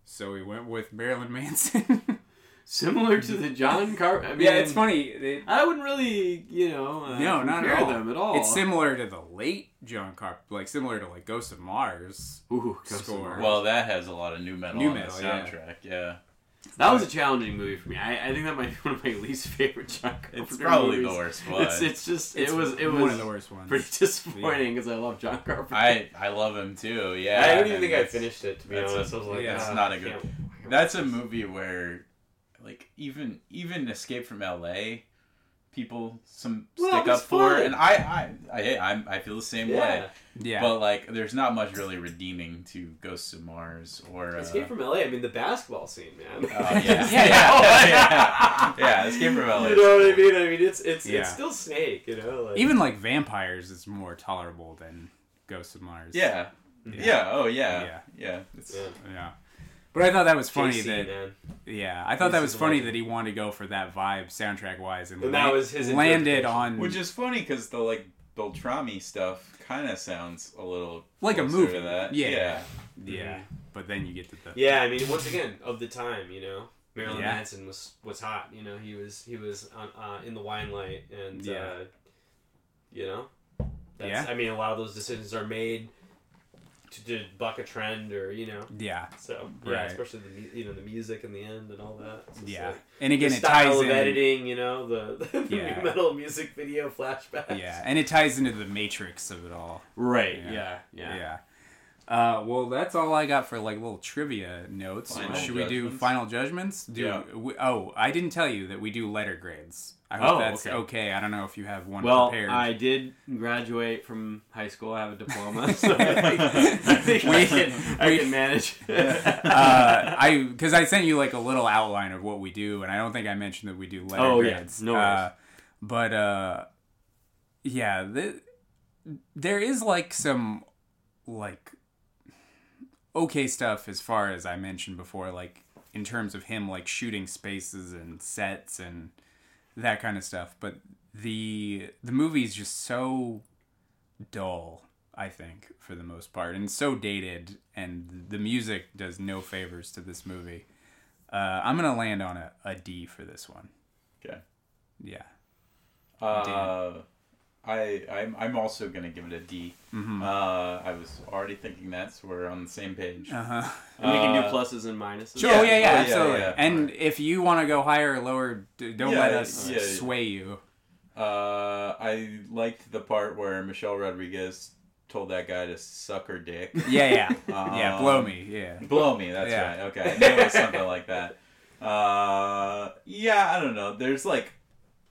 So he went with Marilyn Manson. similar to the john Carpenter. I mean, yeah, it's funny. It, i wouldn't really you know uh, no, not at all. them at all It's similar to the late John Carpenter, like similar to like Ghost of Mars. Ooh, Ghost of Score. Mars. Well, that has a lot of nu metal New on metal, the yeah. soundtrack. Yeah, that was a challenging movie for me I, I think that might be one of my least favorite john Carpenter it's probably movies. the worst one. it's, it's just It's it was it was one of the worst ones. pretty disappointing because I love John Carpenter. I I love him too. Yeah, I don't even and think I that's- finished it to be that's a- honest. I was like, yeah, it's ah, not a I good- can't- That's a movie where, like, even even Escape from L.A. People some Well, stick up for, fun. and I I I I'm, I feel the same Yeah. way. Yeah. But like, there's not much really redeeming to Ghosts of Mars or. Uh, Escape from LA. I mean, the basketball scene, man. Oh, yeah. Yeah. yeah, yeah, yeah, yeah. Escape from LA. You know what I mean? I mean, it's it's Yeah. it's still Snake. You know, like, Even like vampires is more tolerable than Ghosts of Mars. Yeah. yeah, Oh yeah, Yeah. yeah. It's, Yeah. Yeah. But I thought that was funny JC, that man. yeah, I thought that was funny legend. that he wanted to go for that vibe soundtrack wise and, And that la- was his landed on Which is funny because the like Beltrami stuff kind of sounds a little like a movie. To that. Yeah. yeah. Yeah. But then you get to the Yeah, I mean, once again, of the time, you know, Marilyn Yeah. Manson was was hot. You know, he was he was on, uh, in the wine light, and Yeah. uh, you know, that's, Yeah. I mean, a lot of those decisions are made to, to buck a trend, or you know, yeah. so yeah, Right. especially the you know the music in the end and all that. It's just Yeah. like- And again the it style ties of in editing, you know, the, the Yeah. nu metal music video flashbacks. Yeah, and it ties into the matrix of it all. Right. Yeah. Yeah. Yeah. Yeah. Uh, well, that's all I got for like little trivia notes. Final Should we do final judgments? Do Yeah. we, oh, I didn't tell you that we do letter grades. I hope Oh, that's okay. okay. I don't know if you have one Well, prepared. I did graduate from high school. I have a diploma, so I think, We- can, I we- can manage. uh, I because I sent you like a little outline of what we do, and I don't think I mentioned that we do letter Oh, yeah. No worries. Uh, but uh, yeah, the, there is like some like okay stuff as far as I mentioned before, like in terms of him like shooting spaces and sets and that kind of stuff. But the the movie is just so dull. I think for the most part, and so dated, and the music does no favors to this movie. Uh, I'm gonna land on a, a D for this one. Okay. Yeah. Uh, I I'm I'm also gonna give it a D. Mm-hmm. Uh, I was already thinking that, so we're on the same page. Uh huh. and we can do Uh, pluses and minuses. Sure. Oh yeah, yeah, oh, yeah, absolutely. yeah. And if you want to go higher or lower, don't Yeah, let us yeah, yeah. sway you. Uh, I liked the part where Michelle Rodriguez told that guy to suck her dick. Yeah, yeah, yeah. Um, Blow me. Yeah. Blow me. That's Yeah. right. Okay, I knew it was something like that. Uh, yeah, I don't know. There's like,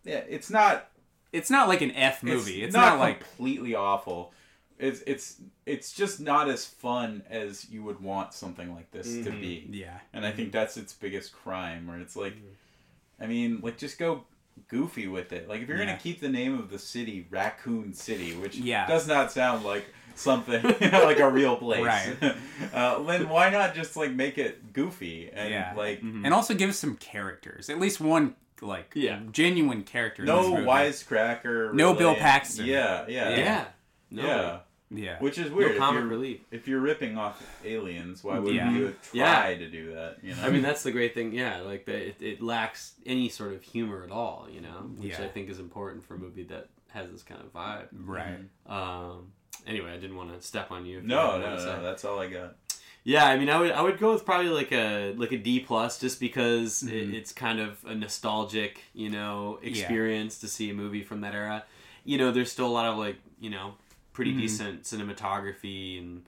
yeah, it's not It's not like an F movie. It's, not, not, like completely awful. It's it's it's just not as fun as you would want something like this to Mhm. be. yeah. And I think that's its biggest crime, where it's like, Mm-hmm. I mean, like just go goofy with it. Like if you're Yeah. gonna keep the name of the city Raccoon City, which Yeah. does not sound like something like a real place, Right. uh, then why not just like make it goofy and Yeah. like Mhm. And also give us some characters. At least one like Yeah. genuine character. no this movie. wisecracker, No Bill really. Paxton. Yeah, yeah, Yeah. yeah. No. Yeah. Which is No weird. if comic you're- relief. if you're ripping off aliens, why would Yeah. you try Yeah. to do that? You know, I mean, that's the great thing. Yeah, like the, it, it lacks any sort of humor at all. You know, which Yeah. I think is important for a movie that has this kind of vibe. Right. Um. Anyway, I didn't want to step on you. if you no, no, no, that's all I got. Yeah, I mean, I would I would go with probably like a like a D plus, just because Mhm. it, it's kind of a nostalgic, you know, Yeah. experience to see a movie from that era. You know, there's still a lot of like you know pretty Mhm. decent cinematography and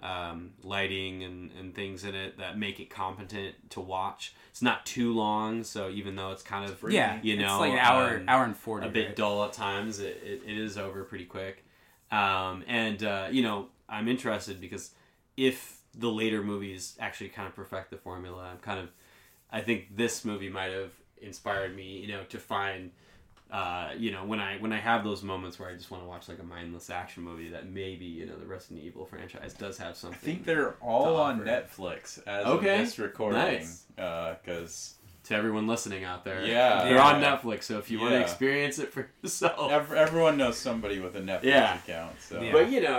um, lighting and, and things in it that make it competent to watch. It's not too long, so even though it's kind of Yeah. you know it's like an hour um, hour and forty. a bit right? dull at times. It, it, it is over pretty quick. Um, and, uh, you know, I'm interested because if the later movies actually kind of perfect the formula, I'm kind of, I think this movie might have inspired me, you know, to find, uh, you know, when I when I have those moments where I just want to watch like a mindless action movie, that maybe you know the Resident Evil franchise does have something. I think they're all on. Netflix as Okay. of this recording. Nice. Because to everyone listening out there, Yeah. they're Yeah. on Netflix. So if you want to experience it for yourself, ev- everyone knows somebody with a Netflix Yeah. account. So Yeah. But you know,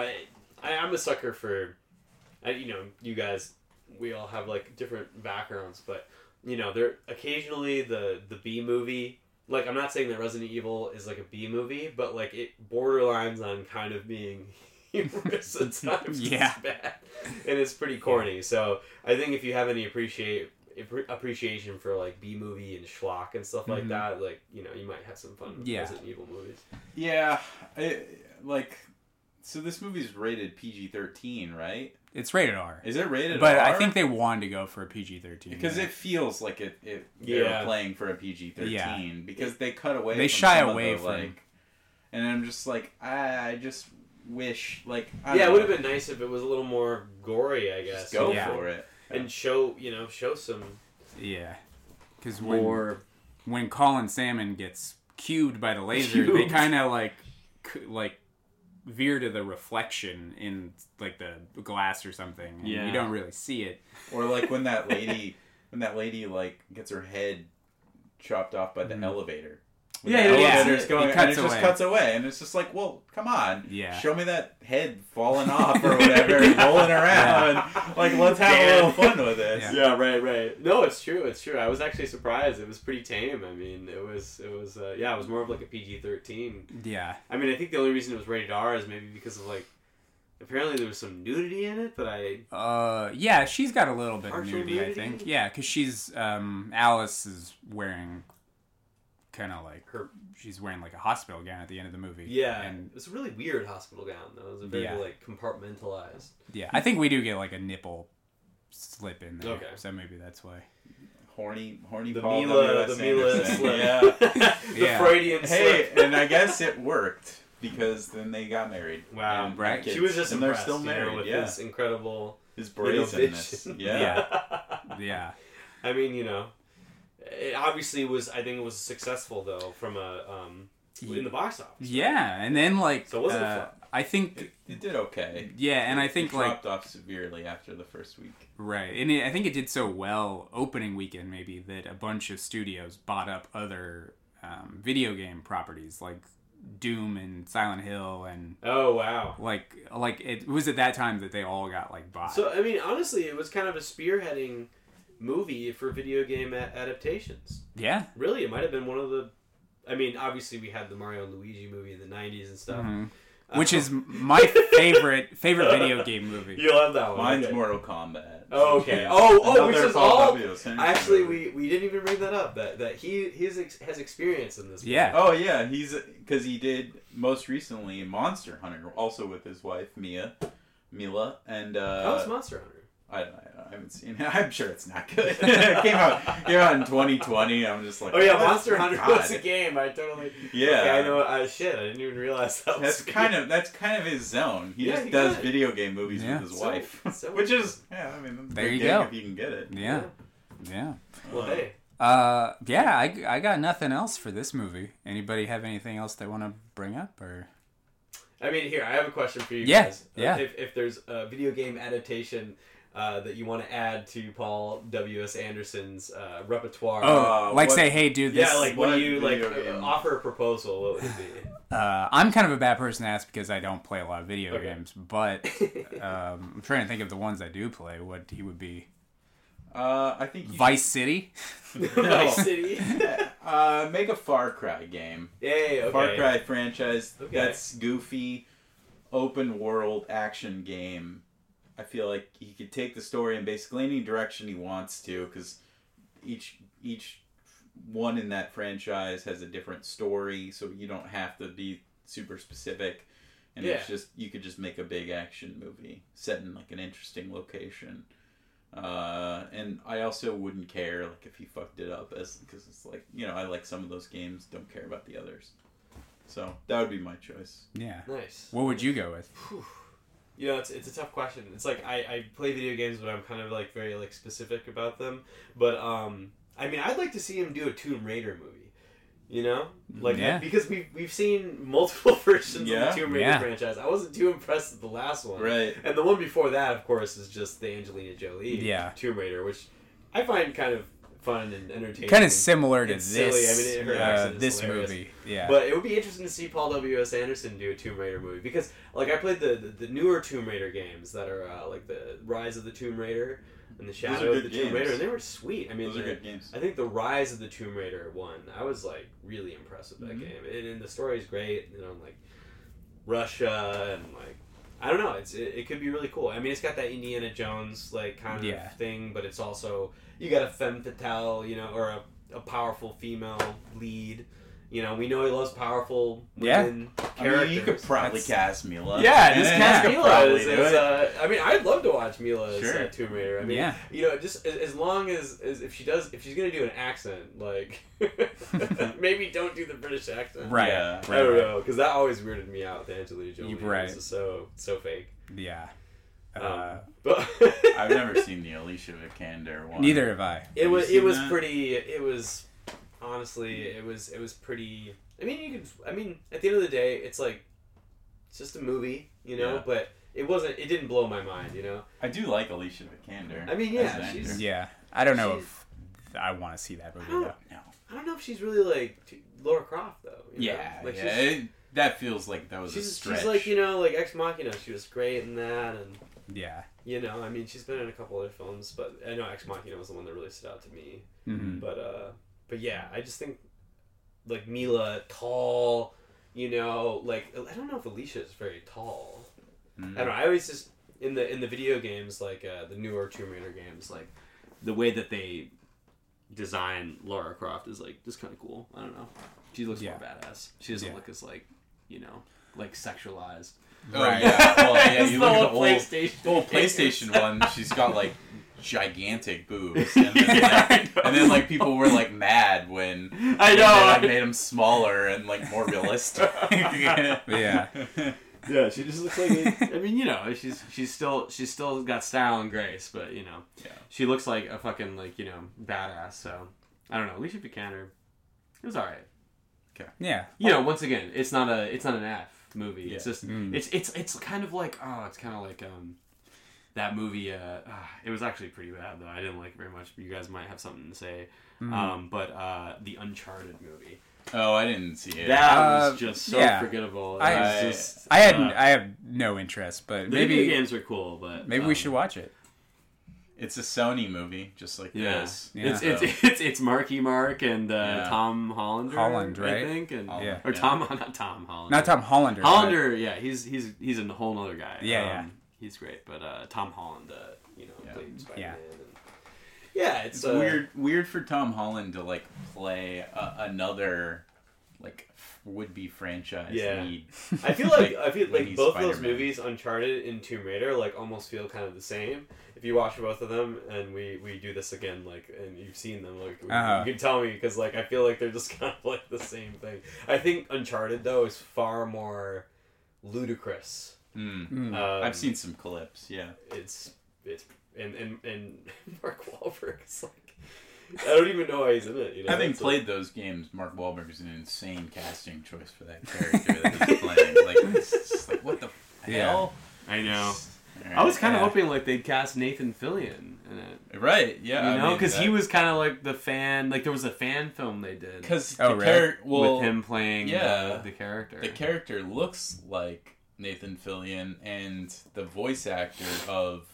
I, I'm a sucker for, I, you know, you guys, we all have like different backgrounds, but you know, there occasionally the the B movie. Like I'm not saying that Resident Evil is like a B movie, but like it borderlines on kind of being humorous at times. Yeah. it's bad, and it's pretty corny. So I think if you have any appreciate appreciation for like B movie and schlock and stuff like Mhm. that, like you know, you might have some fun with Yeah. Resident Evil movies. yeah, I, like so this movie's rated PG thirteen, right? It's rated R. Is it rated R But R? I think they wanted to go for a PG thirteen. because it feels like it, it they Yeah. playing for a PG thirteen Yeah. because they cut away. They from shy some of away the, from- like, and I'm just like I, I just wish like I yeah, it would have been nice if it was a little more gory, I guess. just go Yeah. for it. and show you know show some yeah. Because when more. when Colin Salmon gets cued by the laser, they kind of like like veer to the reflection in like the glass or something. And Yeah. you don't really see it. Or like when that lady when that lady like gets her head chopped off by the Mhm. elevator. When Yeah, the yeah, yeah. elevator's It going, cuts and it just cuts away, and it's just like, well, come on, Yeah. show me that head falling off or whatever, rolling around. Like, let's have a little fun with this. Yeah. Yeah, right, right. No, it's true. It's true. I was actually surprised. It was pretty tame. I mean, it was, it was, uh, yeah, it was more of like a PG thirteen. Yeah. I mean, I think the only reason it was rated R is maybe because of like, apparently there was some nudity in it, but I, Uh, yeah, she's got a little bit of Partial nudity, I think. Yeah, because she's um, Alice is wearing kind of like her, she's wearing like a hospital gown at the end of the movie. yeah, and it's a really weird hospital gown though. It was a very Yeah. like compartmentalized. yeah, I think we do get like a nipple slip in there. Okay. so maybe that's why. Horny, horny The Paul Milla, the Milla Anderson. slip. Yeah. the Yeah. Freudian Hey, slip. and I guess it worked because then they got married. Wow, And right. She was just and they're impressed, still you know, married. with yeah, this incredible his you know, brazenness. vision. yeah. Yeah, I mean, you know, it obviously was. I think it was successful though from a um in the box office. right? yeah, and then like So it wasn't uh, flop. I think It, it did okay. yeah, and I It think like dropped off severely after the first week. Right, and it, I think it did so well opening weekend maybe that a bunch of studios bought up other um, video game properties like Doom and Silent Hill and Oh wow. like like it was at that time that they all got like bought. So I mean, honestly, it was kind of a spearheading movie for video game a- adaptations. yeah, Really, it might have been one of the. I mean, obviously, we had the Mario and Luigi movie in the '90s and stuff, mhm. Uh, which is my favorite favorite video game movie. you love that one. Mine's okay. Mortal Kombat. Oh, okay. Oh, oh, which is all. W. Actually, we, we didn't even bring that up. That that he his ex, has experience in this. movie. Yeah. Oh yeah, he's because he did most recently Monster Hunter, also with his wife Mia, Milla, and That was uh, Monster Hunter. I, I, I haven't seen it. I'm sure it's not good. it came out came out in 2020. I'm just like, Oh yeah, that's- Monster Hunter God. was a game. I totally. Yeah. Okay, I know. Uh, shit, I didn't even realize that. That's was kind of that's kind of his zone. He Yeah, just he does could. video game movies Yeah. with his So- wife, so- which is yeah. I mean, There you go. If you can get it. Yeah. Yeah. Well, hey. Uh, yeah, I, I got nothing else for this movie. Anybody have anything else they want to bring up or? I mean, here I have a question for you Yeah, guys. Uh, yeah. If, if there's a video game adaptation uh, that you want to add to Paul W S Anderson's uh, repertoire. Oh, Uh, like what- say, hey, dude, this. yeah, like what what do you like? uh, game? offer a proposal. What would it be? Uh, I'm kind of a bad person to ask because I don't play a lot of video Okay. games, but um, I'm trying to think of the ones I do play. What he would be Uh, I think you Vice City. Vice City. uh, make a Far Cry game. Yay. Okay. Far Cry franchise Okay. that's goofy, open world action game. I feel like he could take the story in basically any direction he wants to because each each one in that franchise has a different story, so you don't have to be super specific. And it's just you could just make a big action movie set in like an interesting location. Uh, and I also wouldn't care like if he fucked it up as because it's like you know I like some of those games, don't care about the others. So that would be my choice. Yeah. Nice. What would you go with? You know, it's, it's a tough question. It's like I, I play video games, but I'm kind of like very like specific about them. But um, I mean, I'd like to see him do a Tomb Raider movie. You know, like Yeah. because we've we've seen multiple versions Yeah. of the Tomb Raider Yeah. franchise. I wasn't too impressed with the last one, Right. and the one before that, of course, is just the Angelina Jolie Yeah. Tomb Raider, which I find kind of fun and entertaining. Kind of similar to It's this. silly. I mean, her uh, this hilarious. movie. Yeah. But it would be interesting to see Paul W S Anderson do a Tomb Raider movie because, like, I played the the, the newer Tomb Raider games that are uh, like the Rise of the Tomb Raider and the Shadow of good the Tomb. Raider, and they were sweet. I mean, Those are good games. I think the Rise of the Tomb Raider one, I was like really impressed with that Mhm. game, and, and the is great. You know, like Russia and like I don't know, it's it, it could be really cool. I mean, it's got that Indiana Jones like kind of Yeah. thing, but it's also you got a femme fatale, you know, or a, a powerful female lead. You know, we know he loves powerful Yeah. women I mean, you could probably That's- cast Milla. Yeah, just And cast you could Milla probably as, as uh, I mean, I'd love to watch Milla as Sure. uh, Tomb Raider. I mean, Yeah. you know, just as, as long as, as if she does, if she's gonna do an accent, like maybe don't do the British accent. right. Yeah. right. I don't know, because that always weirded me out. The Angelina Jolie, You- right. It's so so fake. Yeah. Uh, Um, but I've never seen the Alicia Vikander one. neither have I. it Have was it was that? pretty. It was honestly, it was it was pretty. I mean, you could. I mean, at the end of the day, it's like it's just a movie, you know. Yeah. But it wasn't. It didn't blow my mind, you know. I do like Alicia Vikander. I mean, yeah, she's- Yeah. I don't know if I want to see that movie I don't- though. No. I don't know if she's really like Lara Croft though. you know? Yeah, like yeah. she's, it- that feels like that was a she's, stretch. she's like you know like Ex Machina. She was great in that, and Yeah. you know I mean she's been in a couple other films, but I know Ex Machina was the one that really stood out to me. hmm But uh, but yeah, I just think like Milla tall, you know, like I don't know if Alicia is very tall. Mm. I don't know. I always just in the in the video games like uh, the newer Tomb Raider games like the way that they design Lara Croft is like just kind of cool. I don't know. She looks Yeah. more badass. She doesn't Yeah. look as like you know like sexualized. Oh, Right. yeah. Well, yeah, It's you the look at the old, PlayStation. the old PlayStation one. She's got like gigantic boobs, and then, Yeah, like, and then like people were like mad when I know. they, like, made them smaller and like more realistic. Yeah. Yeah, she just looks like. A, I mean, you know, she's she's still she's still got style and grace, but you know, Yeah. she looks like a fucking like you know badass. So I don't know. Alicia Vikander, it was all right. Okay. Yeah. You know, once again, it's not a it's not an F movie. It's just Mm. it's it's it's kind of like oh, it's kind of like um that movie. Uh, ah, it was actually pretty bad though. I didn't like it very much. But you guys might have something to say. Mm. Um, but uh, the Uncharted movie. oh, I didn't see it. That Uh, was just so yeah. forgettable. I- was just, I had uh, I have no interest, but the video maybe games are cool, but maybe um, we should watch it. It's a Sony movie, just like Yeah. this. Yeah. It's, it's it's it's Marky Mark and uh, Yeah. Tom Hollander. Holland, right? I think, and Holland, Yeah. or yeah. Tom, not Tom Holland. Not Tom Hollander. but- Hollander. Yeah, he's he's he's a whole other guy. Yeah, um, yeah. He's great, but uh, Tom Holland, uh, you know, Yeah. played Spider Yeah. Man. And... Yeah, it's, It's uh, weird, weird for Tom Holland to like play uh, another like would be franchise Yeah. lead. I feel like I feel like both those Spider-Man. movies, Uncharted and Tomb Raider, like almost feel kind of the same. If you watch both of them, and we we do this again, like, and you've seen them, like, Uh-huh. you can tell me because like I feel like they're just kind of like the same thing. I think Uncharted though is far more ludicrous. Mm. Mm. Um, I've seen some clips. Yeah. it's it's and and and Mark Wahlberg is like I don't even know why he's in it. You know, Having It's played those games, Mark Wahlberg is an insane casting choice for that character that he's playing. Like, it's just like what the Yeah. hell? like- I know. Alright. I was kind of Yeah. hoping like they'd cast Nathan Fillion in it. right. Yeah. you know, because he was kind of like the fan. Like there was a fan film they did because Oh, the really? character well, with him playing yeah. the, the character. the character looks like Nathan Fillion, and the voice actor of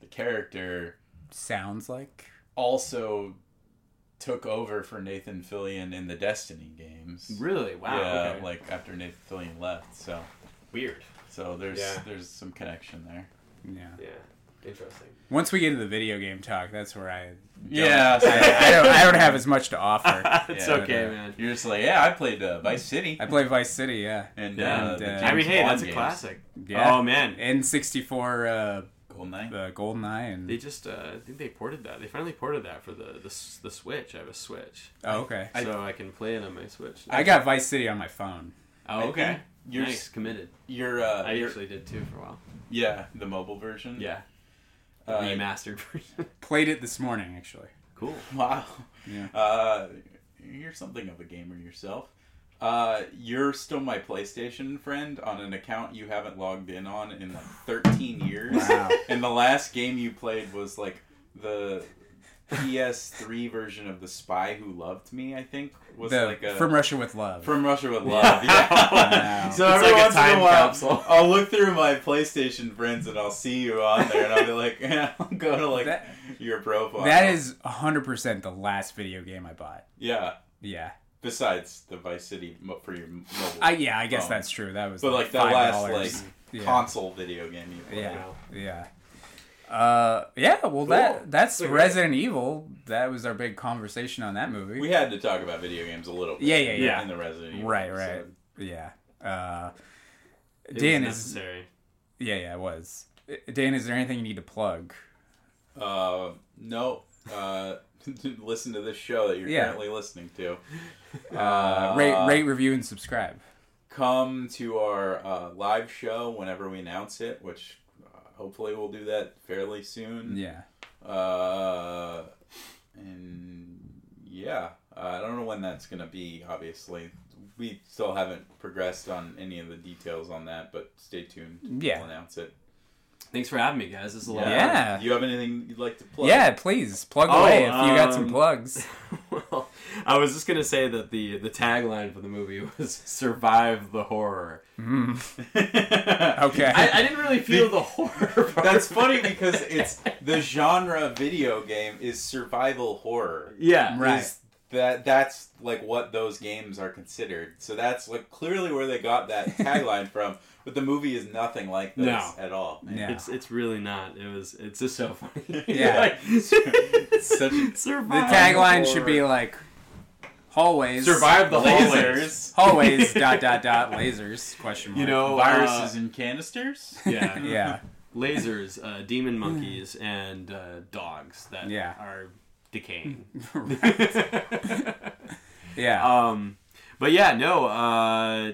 the character Sounds like. also took over for Nathan Fillion in the Destiny games. really? Wow. yeah, okay. like after Nathan Fillion left. So, weird. so there's Yeah. there's some connection there. Yeah. Yeah, interesting. Once we get into the video game talk, that's where I. Yeah, I, I don't. I don't have as much to offer. it's Yeah, okay, but, uh, man. You're just like, yeah, I played uh, Vice City, I play Vice City. Yeah. and Yeah, uh, the and, uh, I mean, hey, Bond that's a games. classic. Yeah. Oh man, N64 uh, Goldeneye. uh, GoldenEye and. they just uh, I think they ported that. They finally ported that for the the, s- the Switch. I have a Switch, oh, okay. so I can play it on my Switch. I got Vice City on my phone. oh, okay. think You're, nice, committed. you're, uh, I you're- actually did too for a while. yeah, the mobile version. Yeah, the Uh, remastered version. Played it this morning, actually. cool. Wow. Yeah. Uh, you're something of a gamer yourself. Uh, you're still my PlayStation friend on an account you haven't logged in on in like 13 years. Wow. And the last game you played was like the PS3 version of The Spy Who Loved Me, I think. Was The, like a From Russia with Love. From Russia with Love. Yeah. Wow. so It's every like a once in a while, capsule. I'll look through my PlayStation friends and I'll see you on there, and I'll be like, I'll go to like That- your profile. that is 100% the last video game I bought. yeah. Yeah. Besides the Vice City for your mobile I yeah, I guess phone. that's true. That was But like the $5. last like yeah. console video game you played. Yeah. Yeah. Uh, yeah, well, Cool. that that's Wait, wait. Resident Evil. That was our big conversation on that movie. We had to talk about video games a little bit. Yeah, yeah, yeah. In the Resident Evil. right, right. episode. Yeah. Uh, Dan is necessary. yeah, yeah, it was. Uh, Dan, is there anything you need to plug? Uh, no. Uh, listen to this show that you're Yeah. currently listening to. Uh, rate, rate, review, and subscribe. come to our uh, live show whenever we announce it, which uh, hopefully we'll do that fairly soon. Yeah. Uh, and yeah, uh, I don't know when that's gonna be. Obviously, we still haven't progressed on any of the details on that, but stay tuned. Yeah. we'll announce it. Thanks for having me, guys. This is a lot. Yeah. Do you have anything you'd like to plug? Yeah, please plug Oh, away if you got some um, plugs. well, I was just gonna say that the the tagline for the movie was "Survive the horror." Mm. okay. Okay. I, I didn't really feel the horror. Part. That's funny because it's the genre video game is survival horror. yeah, Right. Is that that's like what those games are considered. So that's like clearly where they got that tagline from. But the movie is nothing like this No. at all. Yeah. It's it's really not. It was. It's just so funny. Yeah. Like, It's such a- the tagline should be like hallways. survive the hallways. lasers, Hallways. dot dot dot lasers. Question mark. You know, viruses, and canisters. Yeah, Yeah. lasers, uh, demon monkeys, and uh, dogs that Yeah. are decaying. Yeah. um, but yeah, no. Uh,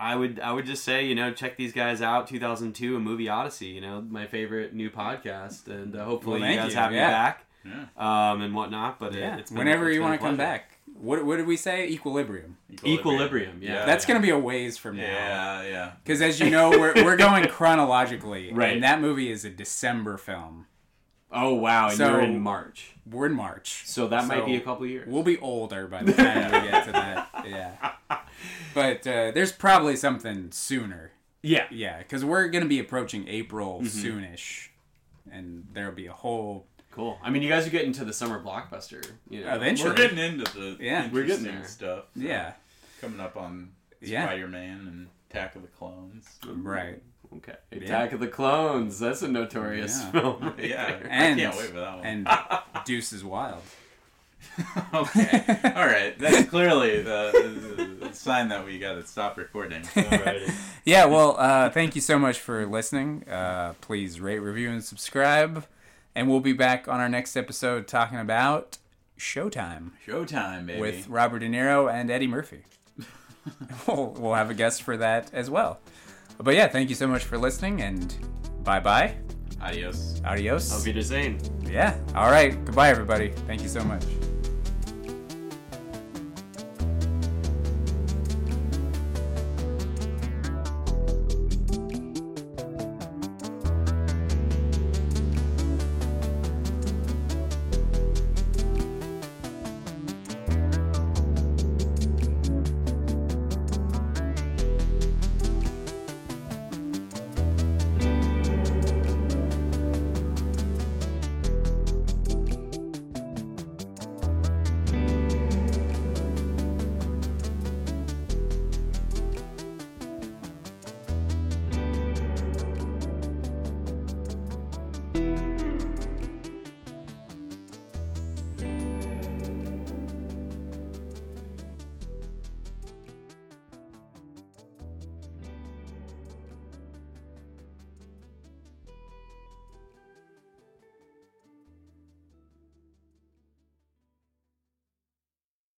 I would I would just say you know check these guys out. 2002, a movie Odyssey. You know my favorite new podcast, and uh, hopefully Well, you guys you, have yeah. me back. Yeah. Um, and whatnot, but yeah. it, it's been, Whenever it's you want to come back. What what did we say? Equilibrium. Equilibrium, yeah. That's yeah. gonna be a ways from now. Yeah, yeah. Because as you know, we're, we're going chronologically, Right. and that movie is a December film. Oh wow, and So- you're in March, We're in March, so that might be a couple years. we'll be older by the time we get to that. Yeah, but uh, there's probably something sooner. yeah, Yeah, because we're gonna be approaching April Mm-hmm. soonish, and there'll be a whole. cool. I mean, you guys are getting to the summer blockbuster. You know, Eventually. We're getting into the Yeah. We're getting there. stuff. Yeah, Coming up on Spider-Man and Attack of the Clones. right. Okay, Attack of the Clones. That's a notorious Yeah. film. right Yeah, there. And- I can't wait for that one. And Deuces Wild. okay. All right. That's clearly the, the sign that we got to stop recording. Yeah, well, uh, thank you so much for listening. Uh, please rate, review, and subscribe. And we'll be back on our next episode talking about Showtime Showtime, baby. with Robert De Niro and Eddie Murphy. we'll, we'll have a guest for that as well. But yeah, thank you so much for listening, and bye bye. Adios. Adios. Auf Wiedersehen. Yeah. All right. Goodbye, everybody. Thank you so much.